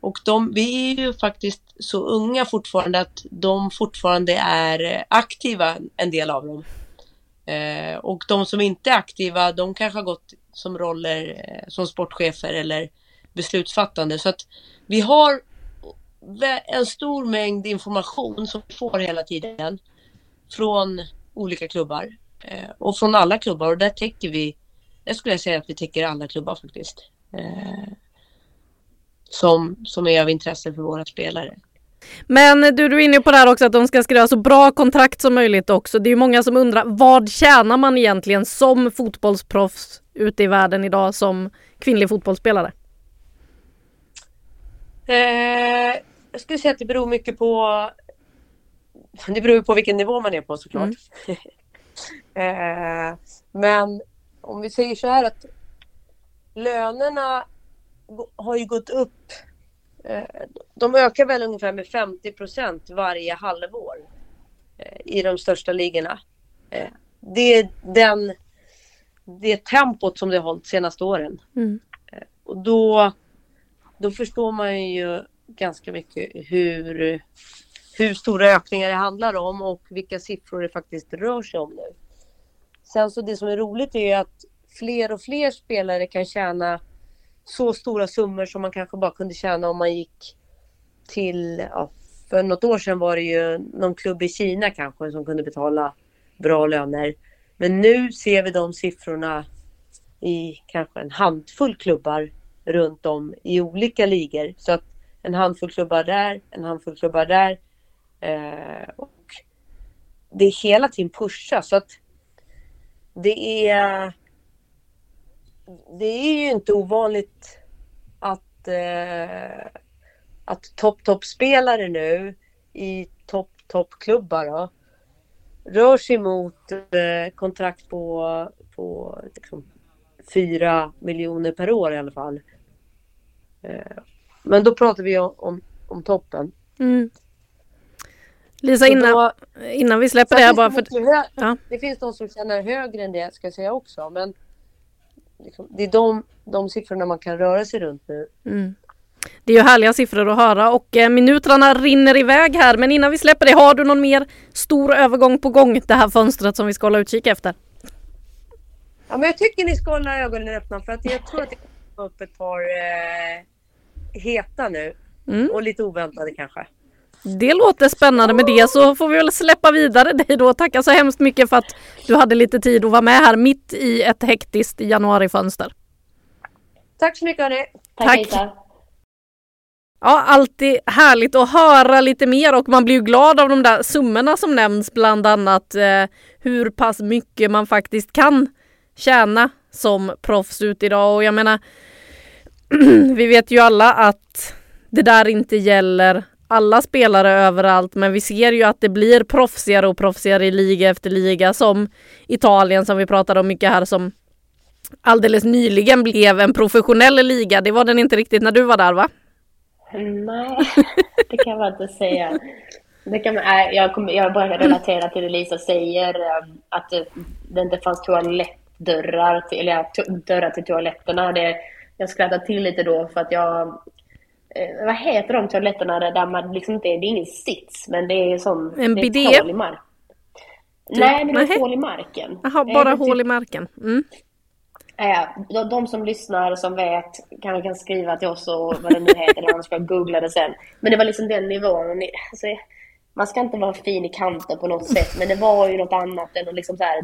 Och de, vi är ju faktiskt så unga fortfarande att de fortfarande är aktiva, en del av dem. Eh, och de som inte är aktiva, de kanske har gått som roller eh, som sportchefer eller beslutsfattande. Så att vi har en stor mängd information som vi får hela tiden från olika klubbar eh, och från alla klubbar och där täcker vi, jag skulle säga att vi täcker alla klubbar faktiskt. Eh, som, som är av intresse för våra spelare. Men du, du är inne på det här också att de ska skriva så bra kontrakt som möjligt också. Det är många som undrar vad tjänar man egentligen som fotbollsproffs ute i världen idag som kvinnlig fotbollsspelare? Eh, jag skulle säga att det beror mycket på det beror på vilken nivå man är på såklart. Mm. eh, men om vi säger så här att lönerna har ju gått upp de ökar väl ungefär med 50 procent varje halvår eh, i de största ligorna. Eh, det är den, det tempot som det har hållit senaste åren. Mm. Och då, då förstår man ju ganska mycket hur, hur stora ökningar det handlar om och vilka siffror det faktiskt rör sig om nu. Sen så det som är roligt är att fler och fler spelare kan tjäna så stora summor som man kanske bara kunde tjäna om man gick till, ja, för något år sedan var det ju någon klubb i Kina kanske som kunde betala bra löner. Men nu ser vi de siffrorna i kanske en handfull klubbar runt om i olika ligor. Så att en handfull klubbar där, en handfull klubbar där. Eh, och det är hela tiden pusha så att det är det är ju inte ovanligt att, eh, att topp-topp-spelare nu i topp-topp-klubbar rör sig mot eh, kontrakt på på liksom, 4 miljoner per år i alla fall. Eh, men då pratar vi om, om, om toppen. Mm. Lisa innan, då- innan vi släpper det här bara för... mycket hö- Ja. Det finns de som tjänar högre än det ska jag säga också. Men liksom, det är de, de siffrorna man kan röra sig runt nu. Mm. Det är ju härliga siffror att höra och eh, minuterna rinner iväg här men innan vi släpper det, har du någon mer stor övergång på gång det här fönstret som vi ska hålla utkik efter? Ja, men jag tycker ni ska hålla ögonen öppna för att jag tror att det kommer upp ett par eh, heta nu. Mm. Och lite oväntade kanske. Det låter spännande med det så får vi väl släppa vidare dig då. Tacka så hemskt mycket för att du hade lite tid att vara med här mitt i ett hektiskt januarifönster. Tack så mycket hörni. Tack, Tack. Ja, alltid härligt att höra lite mer och man blir ju glad av de där summorna som nämns, bland annat eh, hur pass mycket man faktiskt kan tjäna som proffs ut idag och jag menar vi vet ju alla att det där inte gäller alla spelare överallt men vi ser ju att det blir proffsigare och proffsigare i liga efter liga som Italien som vi pratade om mycket här som alldeles nyligen blev en professionell liga. Det var den inte riktigt när du var där va? Nej, det kan man inte säga. Det kan man, jag, kommer, jag bara relatera till det Lisa säger, um, att det, inte fanns toalettdörrar, till, eller dörrar till toaletterna. Det, jag skrattade till lite då för att jag... Eh, vad heter de toaletterna där, där man liksom inte... Det är ingen sits, men det är som... En det är ett bidé? hål i marken. Nej, men det är ett hål i marken. Jaha, Eh, bara det är hål typ- i marken. Mm. Eh, de, som lyssnar som vet kan, kan skriva till oss och vad det nu heter, eller annars ska jag googla det sen. Men det var liksom den nivån. Och ni, alltså, man ska inte vara fin i kanten på något sätt, men det var ju något annat än att liksom så här,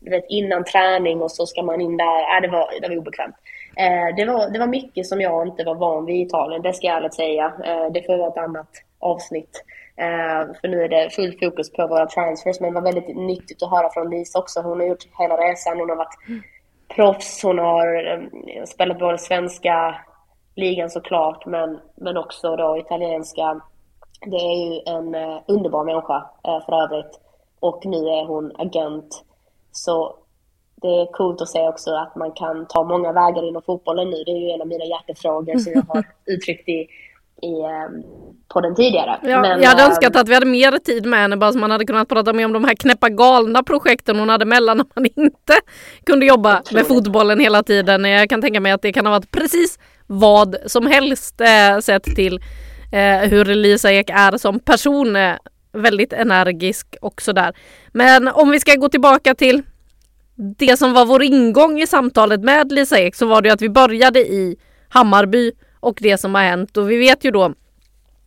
du vet, innan träning och så ska man in där. Äh, det, var, det var obekvämt. Eh, det, var, det var mycket som jag inte var van vid i Italien, det ska jag ärligt säga. Eh, det får vara ett annat avsnitt. Eh, för nu är det fullt fokus på våra transfers, men det var väldigt nyttigt att höra från Lisa också. Hon har gjort hela resan, hon har varit proffs. Hon har spelat både svenska ligan såklart, men, men också då italienska. Det är ju en underbar människa för övrigt. Och nu är hon agent. Så det är coolt att se också att man kan ta många vägar inom fotbollen nu. Det är ju en av mina hjärtefrågor som jag har uttryckt i, i eh, podden tidigare. Ja, Men, jag hade eh, önskat att vi hade mer tid med henne bara så man hade kunnat prata mer om de här knäppa galna projekten hon hade mellan när man inte kunde jobba med fotbollen hela tiden. Jag kan tänka mig att det kan ha varit precis vad som helst eh, sett till eh, hur Lisa Ek är som person. Eh, väldigt energisk och sådär. Men om vi ska gå tillbaka till det som var vår ingång i samtalet med Lisa Ek så var det ju att vi började i Hammarby och det som har hänt och vi vet ju då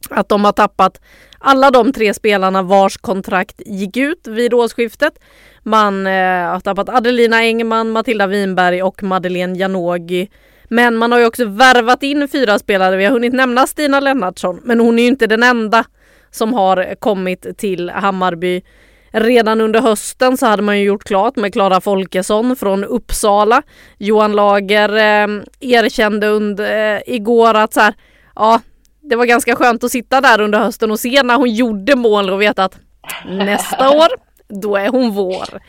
att de har tappat alla de tre spelarna vars kontrakt gick ut vid årsskiftet. Man eh, har tappat Adelina Engman, Matilda Winberg och Madeleine Janogy. Men man har ju också värvat in fyra spelare. Vi har hunnit nämna Stina Lennartsson, men hon är ju inte den enda som har kommit till Hammarby. Redan under hösten så hade man ju gjort klart med Klara Folkesson från Uppsala. Johan Lager eh, erkände under, eh, igår att så här, ja, det var ganska skönt att sitta där under hösten och se när hon gjorde mål och veta att nästa år, då är hon vår.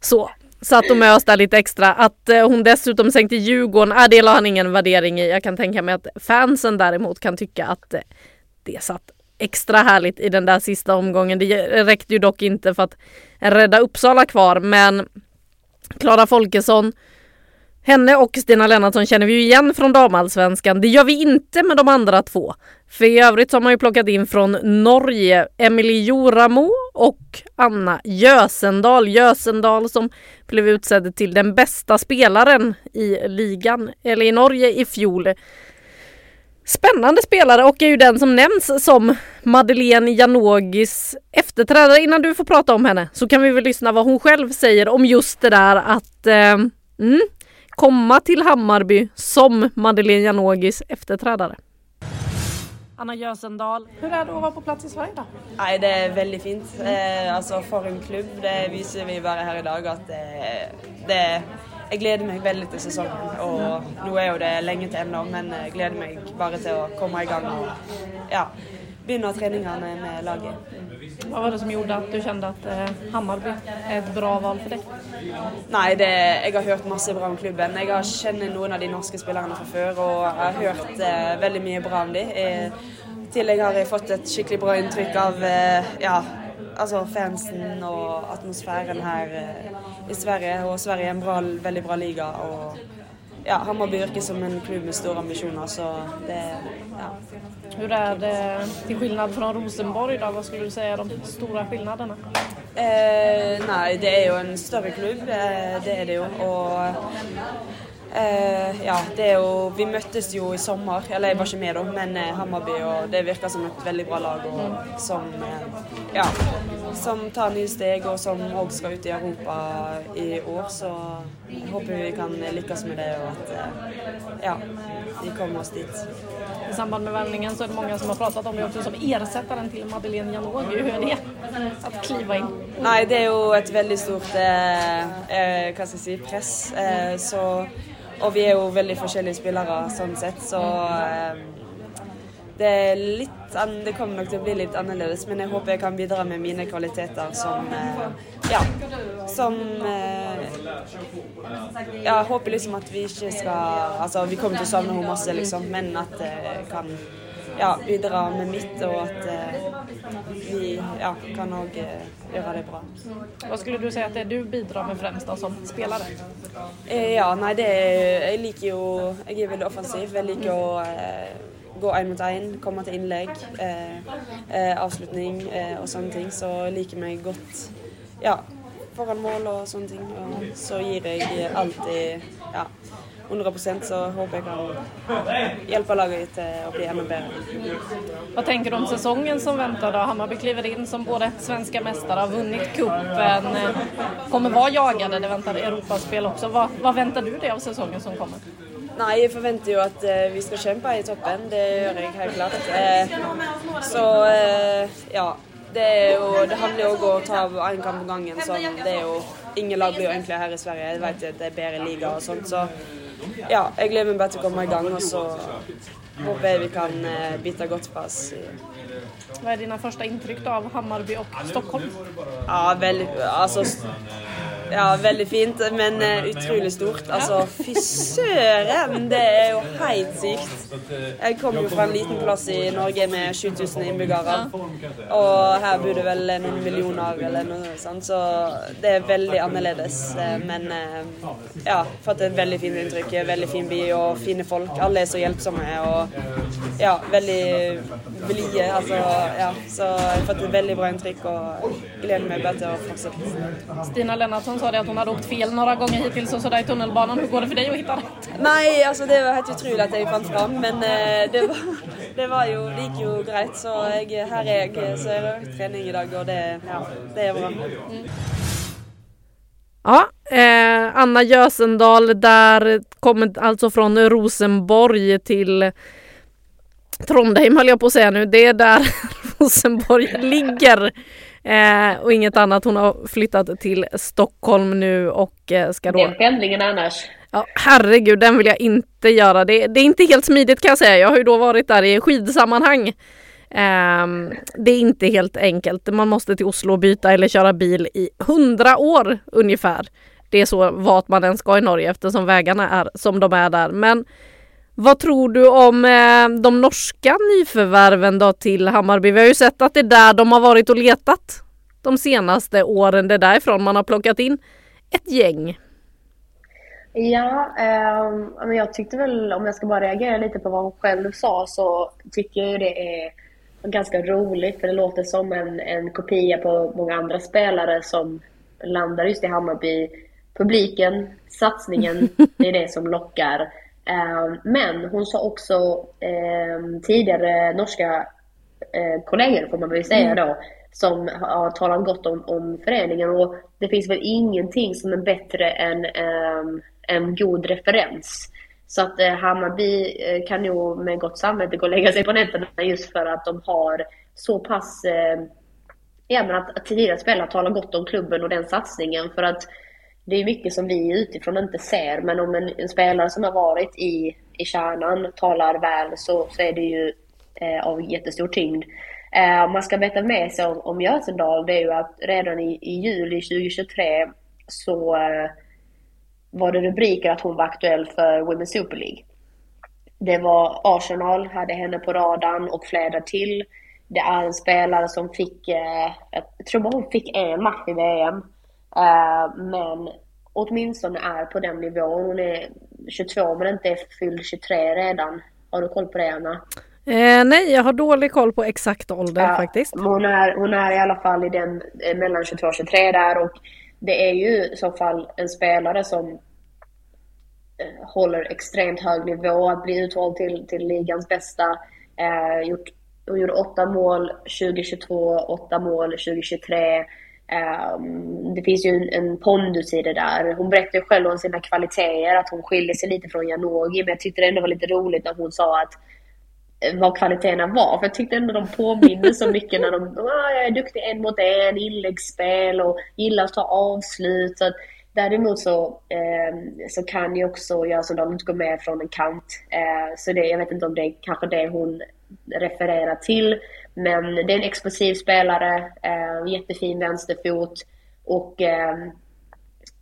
Så satt och mös där lite extra. Att eh, hon dessutom sänkte Djurgården, äh, det la han ingen värdering i. Jag kan tänka mig att fansen däremot kan tycka att eh, det satt extra härligt i den där sista omgången. Det räckte ju dock inte för att rädda Uppsala kvar, men Klara Folkesson henne och Stina Lennartsson känner vi ju igen från damallsvenskan. Det gör vi inte med de andra två. För i övrigt så har man ju plockat in från Norge Emily Joramo och Anna Jösendal. Jösendal som blev utsedd till den bästa spelaren i ligan, eller i Norge i fjol. Spännande spelare och är ju den som nämns som Madeleine Janogis efterträdare. Innan du får prata om henne så kan vi väl lyssna vad hon själv säger om just det där att eh, mm, komma till Hammarby som Madeleine Janogis efterträdare. Anna Jösendal, hur är det att vara på plats i Sverige då? Nei, det er veldig fint. Eh, altså For en klubb. Det viser vi bare her i dag at eh, det Jeg gleder meg veldig til sesongen. Og nå er jo det lenge til ennå, men jeg gleder meg bare til å komme i gang og ja, begynne treningene med laget. Vad var det som gjorde att du kände att eh, Hammarby är ett bra val för dig? Nei, det, jeg har hørt masse bra om klubben. Jeg har kjenner noen av de norske spillerne fra før og jeg har hørt eh, veldig mye bra om dem. I tillegg har jeg fått et skikkelig bra inntrykk av eh, ja, altså fansen og atmosfæren her eh, i Sverige. Og Sverige er en bra, veldig bra liga. og ja, Hammarby virker som en klubb med store ambisjoner, så det ja. Hur är det till skillnad från Rosenborg då? Vad skulle du säga är de stora skillnaderna? Eh, nei, det er jo en større klubb, eh, det er det jo. Og eh, ja, det er jo Vi møttes jo i sommer, eller jeg var ikke med da, men eh, Hammarby, og det virker som et veldig bra lag og som eh, ja, som tar nye steg, og som òg skal ut i Europa i år. Så håper vi kan lykkes med det, og at eh, ja, vi kommer oss dit. I samband med värvningen så är det många som har pratat om det också som ersättaren till Madeleine Janogy. Hur är det att kliva in? Nei, det er jo et veldig stort eh, eh, jeg si, press. Eh, så, og vi er jo veldig forskjellige spillere sånn sett, så eh, det er litt Det kommer nok til å bli litt annerledes, men jeg håper jeg kan bidra med mine kvaliteter som eh, Ja. Som eh, Ja, jeg håper liksom at vi ikke skal Altså, vi kommer til å savne henne masse, liksom, men at jeg kan ja, bidra med mitt, og at eh, vi ja, kan òg gjøre det bra. Vad skulle du säga att det är du bidrar med främst då, som spelare? Eh, Ja, nei, det er, Jeg liker jo Jeg er veldig offensiv. Jeg liker å eh, gå en mot en, komme til innlegg, eh, eh, avslutning eh, og sånne ting. Så liker meg godt ja, foran mål og sånne ting. Og så gir jeg alltid ja, 100 så håper jeg kan hjälpa laget eh, att å bli enda bedre. Vad tänker du om säsongen som väntar då? Hammarby kliver in som både svenska mästare, har vunnit cupen, eh, kommer vara jagade, det väntar Europaspel också. Vad, vad väntar du dig av säsongen som kommer? Nei, jeg forventer jo at eh, vi skal kjempe i toppen. Det gjør jeg helt klart. Eh, så eh, ja. Det, er jo, det handler jo om å ta én kamp om gangen. Sånn. Det er jo, ingen lag blir jo egentlig her i Sverige. Jeg vet jo at det er bedre liga og sånt. Så ja, jeg gleder meg bare til å komme i gang. Og så håper jeg vi kan bite godt på oss. Vad är dina första intryck då av Hammarby och Stockholm? Ja, veldig Altså ja, veldig fint, men eh, utrolig stort. Altså, fy søren! Det er jo helt sykt. Jeg kom jo fra en liten plass i Norge med 7000 innbyggere. Og her bor det vel noen millioner eller noe sånt, så det er veldig annerledes. Eh, Men eh, ja, fått et veldig fint inntrykk. Veldig fin by og fine folk. Alle er så hjelpsomme og ja, veldig blide. Altså, ja, så jeg har fått et veldig bra inntrykk og gleder meg bare til å fortsette. Stina Lennartsson sa det att hon hade åkt fel några gånger hittills och sådär i tunnelbanan. Hur går det för dig att hitta rätt? Nei, altså det var helt utrolig at jeg fant fram, men eh, det, var, det var jo, det gikk jo greit. Så jeg, her er jeg, så jeg har økt trening i dag, og det, ja, det er bra. Ja, eh, Anna Jösendal där kommer alltså från Rosenborg till Trondheim höll jag på att säga nu. Det är där Rosenborg ligger. Eh, och inget annat. Hon har flyttat till Stockholm nu och eh, ska då... Den pendlingen annars. Ja, herregud, den vill jag inte göra. Det, det är inte helt smidigt kan jag säga. Jag har ju då varit där i skidsammanhang. Ehm, det är inte helt enkelt. Man måste till Oslo och byta eller köra bil i hundra år ungefär. Det är så vart man än ska i Norge eftersom vägarna är som de är där. Men vad tror du om eh, de norska nyförvärven då till Hammarby? Vi har ju sett att det är där de har varit och letat de senaste åren. Det är därifrån man har plockat in ett gäng. Ja, ehm, men jag tyckte väl, om jag ska bara reagera lite på vad hon själv sa, så tycker jag ju det är ganska roligt, för det låter som en, en kopia på många andra spelare som landar just i Hammarby. Publiken, satsningen, det är det som lockar. Ehm, Men hon sa också ehm, tidigare norska eh, kollegor, får man väl säga då, som har talat gott om, om föreningen. Och det finns väl ingenting som är bättre än ehm, en god referens. Så att eh, Hammarby eh, kan ju med gott samvete gå och lägga sig på nätterna just för att de har så pass Ja men att, att tidigare spelare talar gott om klubben och den satsningen för att det är mycket som vi utifrån inte ser men om en, en spelare som har varit i, i kärnan talar väl så, så är det ju eh, av jättestor tyngd. Eh, man ska veta med sig om, om Götendal, det är ju att redan i, i juli 2023 så eh, var det rubriker att hon var aktuell för Women's Super League. Det var Arsenal, hade henne på radarn och flera till. Det är en spelare som fick, eh, jag tror bara hon fick en match i VM. Eh, men åtminstone är på den nivån. Hon är 22 men inte är fylld 23 redan. Har du koll på det Anna? Eh, nej, jag har dålig koll på exakt ålder ja, faktiskt. Hon är, hon är i alla fall i den eh, mellan 22 och 23 där och det är ju i så fall en spelare som eh, håller extremt hög nivå, att bli utvald till, till ligans bästa. Eh, gjort, hon gjorde åtta mål 2022, åtta mål 2023. Um, det finns ju en, en pondus i det där. Hon berättade själv om sina kvaliteter, att hon skiljer sig lite från Janogy. Men jag tyckte det ändå var lite roligt när hon sa att eh, vad kvaliteterna var. För jag tyckte ändå de påminner så mycket när de ah, jag är duktig en mot en, inläggsspel och gillar att ta avslut. Så att, däremot så, eh, så kan ju också göra som de inte går med från en kant. Eh, så det, jag vet inte om det är kanske det hon refererar till. Men det är en explosiv spelare, eh, jättefin vänsterfot och, eh,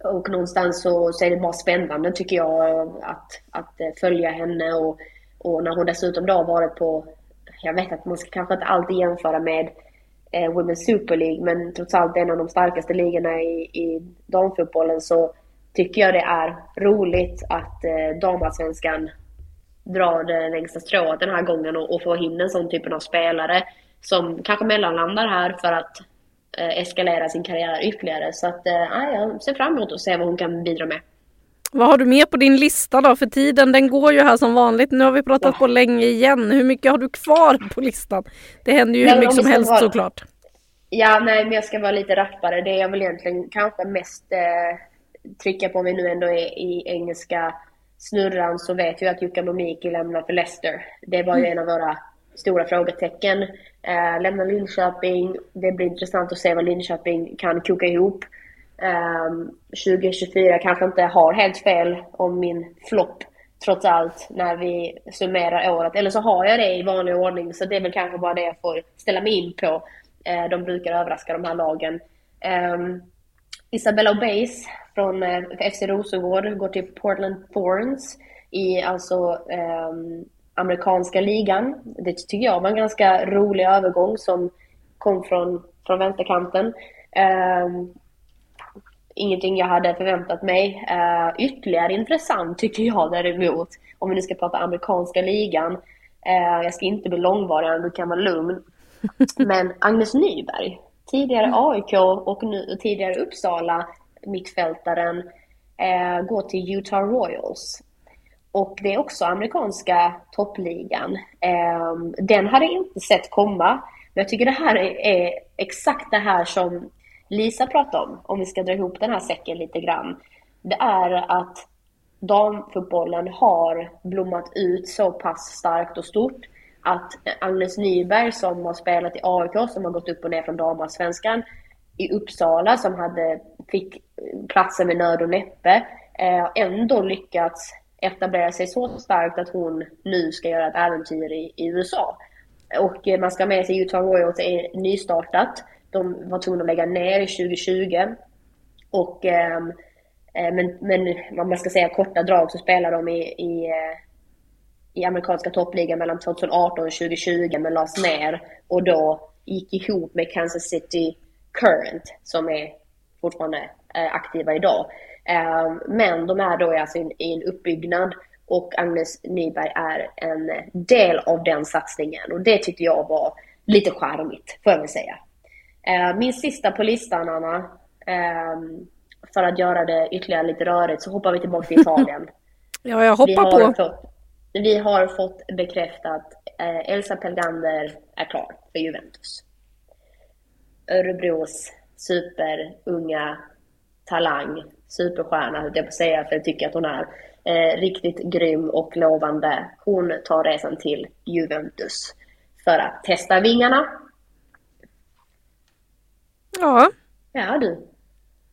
och någonstans så, så är det bara spännande tycker jag att, att eh, följa henne. Och, och när hon dessutom då har varit på, jag vet att man ska kanske inte alltid jämföra med eh, Women's Super League men trots allt en av de starkaste ligorna i, i damfotbollen så tycker jag det är roligt att eh, damallsvenskan drar det längsta strået den här gången och, och få in en sån typen av spelare som kanske mellanlandar här för att eh, eskalera sin karriär ytterligare. Så att, eh, jag ser fram emot att se vad hon kan bidra med. Vad har du med på din lista då? För tiden den går ju här som vanligt. Nu har vi pratat ja. på länge igen. Hur mycket har du kvar på listan? Det händer ju hur mycket som helst vara... såklart. Ja, nej, men jag ska vara lite rappare. Det jag vill egentligen kanske mest eh, trycka på, vi nu ändå är i engelska snurran, så vet vi att Jukka Momiki lämnar för Leicester. Det var ju mm. en av våra stora frågetecken. Eh, lämnar Linköping. Det blir intressant att se vad Linköping kan koka ihop. Eh, 2024 kanske inte har helt fel om min flopp trots allt när vi summerar året. Eller så har jag det i vanlig ordning så det är väl kanske bara det jag får ställa mig in på. Eh, de brukar överraska de här lagen. Um, Isabella Obeis från eh, FC Rosengård går till Portland Thorns i alltså um, amerikanska ligan. Det tycker jag var en ganska rolig övergång som kom från, från vänsterkanten. Uh, ingenting jag hade förväntat mig. Uh, ytterligare intressant tycker jag däremot, om vi nu ska prata amerikanska ligan. Uh, jag ska inte bli långvarig, du kan vara lugn. Men Agnes Nyberg, tidigare mm. AIK och nu, tidigare Uppsala mittfältaren, uh, går till Utah Royals. Och det är också amerikanska toppligan. Ehm, den hade jag inte sett komma. Men jag tycker det här är exakt det här som Lisa pratade om, om vi ska dra ihop den här säcken lite grann. Det är att damfotbollen har blommat ut så pass starkt och stort att Agnes Nyberg som har spelat i AIK, som har gått upp och ner från damallsvenskan, i Uppsala som hade, fick platsen med nöd och näppe, eh, ändå lyckats etablera sig så starkt att hon nu ska göra ett äventyr i, i USA. Och eh, man ska med sig Utah Royals är nystartat. De var tvungna att lägga ner 2020. Och, ehm, eh, men, men om man ska säga korta drag så spelar de i, i, eh, i amerikanska toppligan mellan 2018 och 2020 men lades ner och då gick ihop med Kansas City Current som är fortfarande eh, aktiva idag. Ehm, men de är då alltså i en uppbyggnad och Agnes Nyberg är en del av den satsningen och det tyckte jag var lite charmigt, får jag väl säga. Ehm, min sista på listan, Anna, ehm, för att göra det ytterligare lite rörigt så hoppar vi tillbaka till Italien. ja, jag hoppar på. Fått, vi har fått bekräftat eh, Elsa Pelgander är klar för Juventus. Örebros superunga talang superstjärna, höll jag på att säga, för jag tycker att hon är eh, riktigt grym och lovande. Hon tar resan till Juventus för att testa vingarna. Ja. Ja du.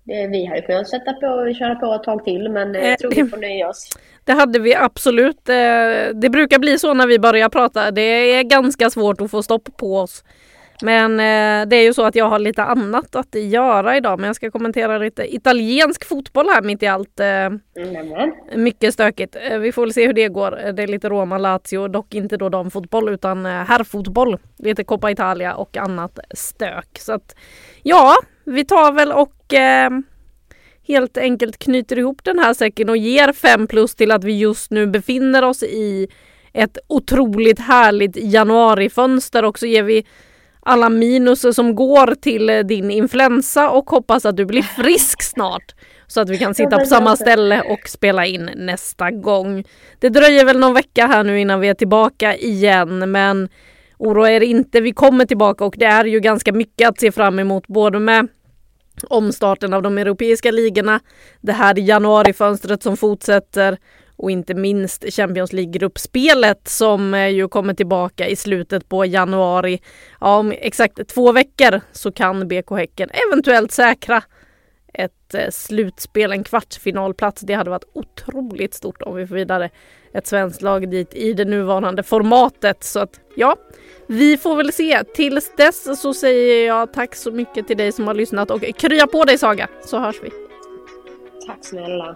det, vi hade kunnat sätta på och köra på ett tag till men eh, jag tror vi får nöja oss. Det hade vi absolut. Eh, det brukar bli så när vi börjar prata. Det är ganska svårt att få stopp på oss. Men eh, det är ju så att jag har lite annat att göra idag. Men jag ska kommentera lite italiensk fotboll här mitt i allt. Nämen. Mycket stökigt. Vi får väl se hur det går. Det är lite Roma, Lazio, dock inte då damfotboll utan herrfotboll. Lite Coppa Italia och annat stök. Så att ja, vi tar väl och eh, helt enkelt knyter ihop den här säcken och ger 5 plus till att vi just nu befinner oss i ett otroligt härligt januarifönster och så ger vi alla minus som går till din influensa och hoppas att du blir frisk snart. Så att vi kan sitta på samma ställe och spela in nästa gång. Det dröjer väl någon vecka här nu innan vi är tillbaka igen men oroa er inte, vi kommer tillbaka och det är ju ganska mycket att se fram emot både med omstarten av de europeiska ligorna, det här januarifönstret som fortsätter och inte minst Champions League-gruppspelet som eh, ju kommer tillbaka i slutet på januari. Ja, om exakt två veckor så kan BK Häcken eventuellt säkra ett eh, slutspel, en kvartsfinalplats. Det hade varit otroligt stort om vi får vidare ett svenskt lag dit i det nuvarande formatet. Så att ja, vi får väl se. Tills dess så säger jag tack så mycket till dig som har lyssnat och krya på dig Saga så hörs vi. Tack snälla.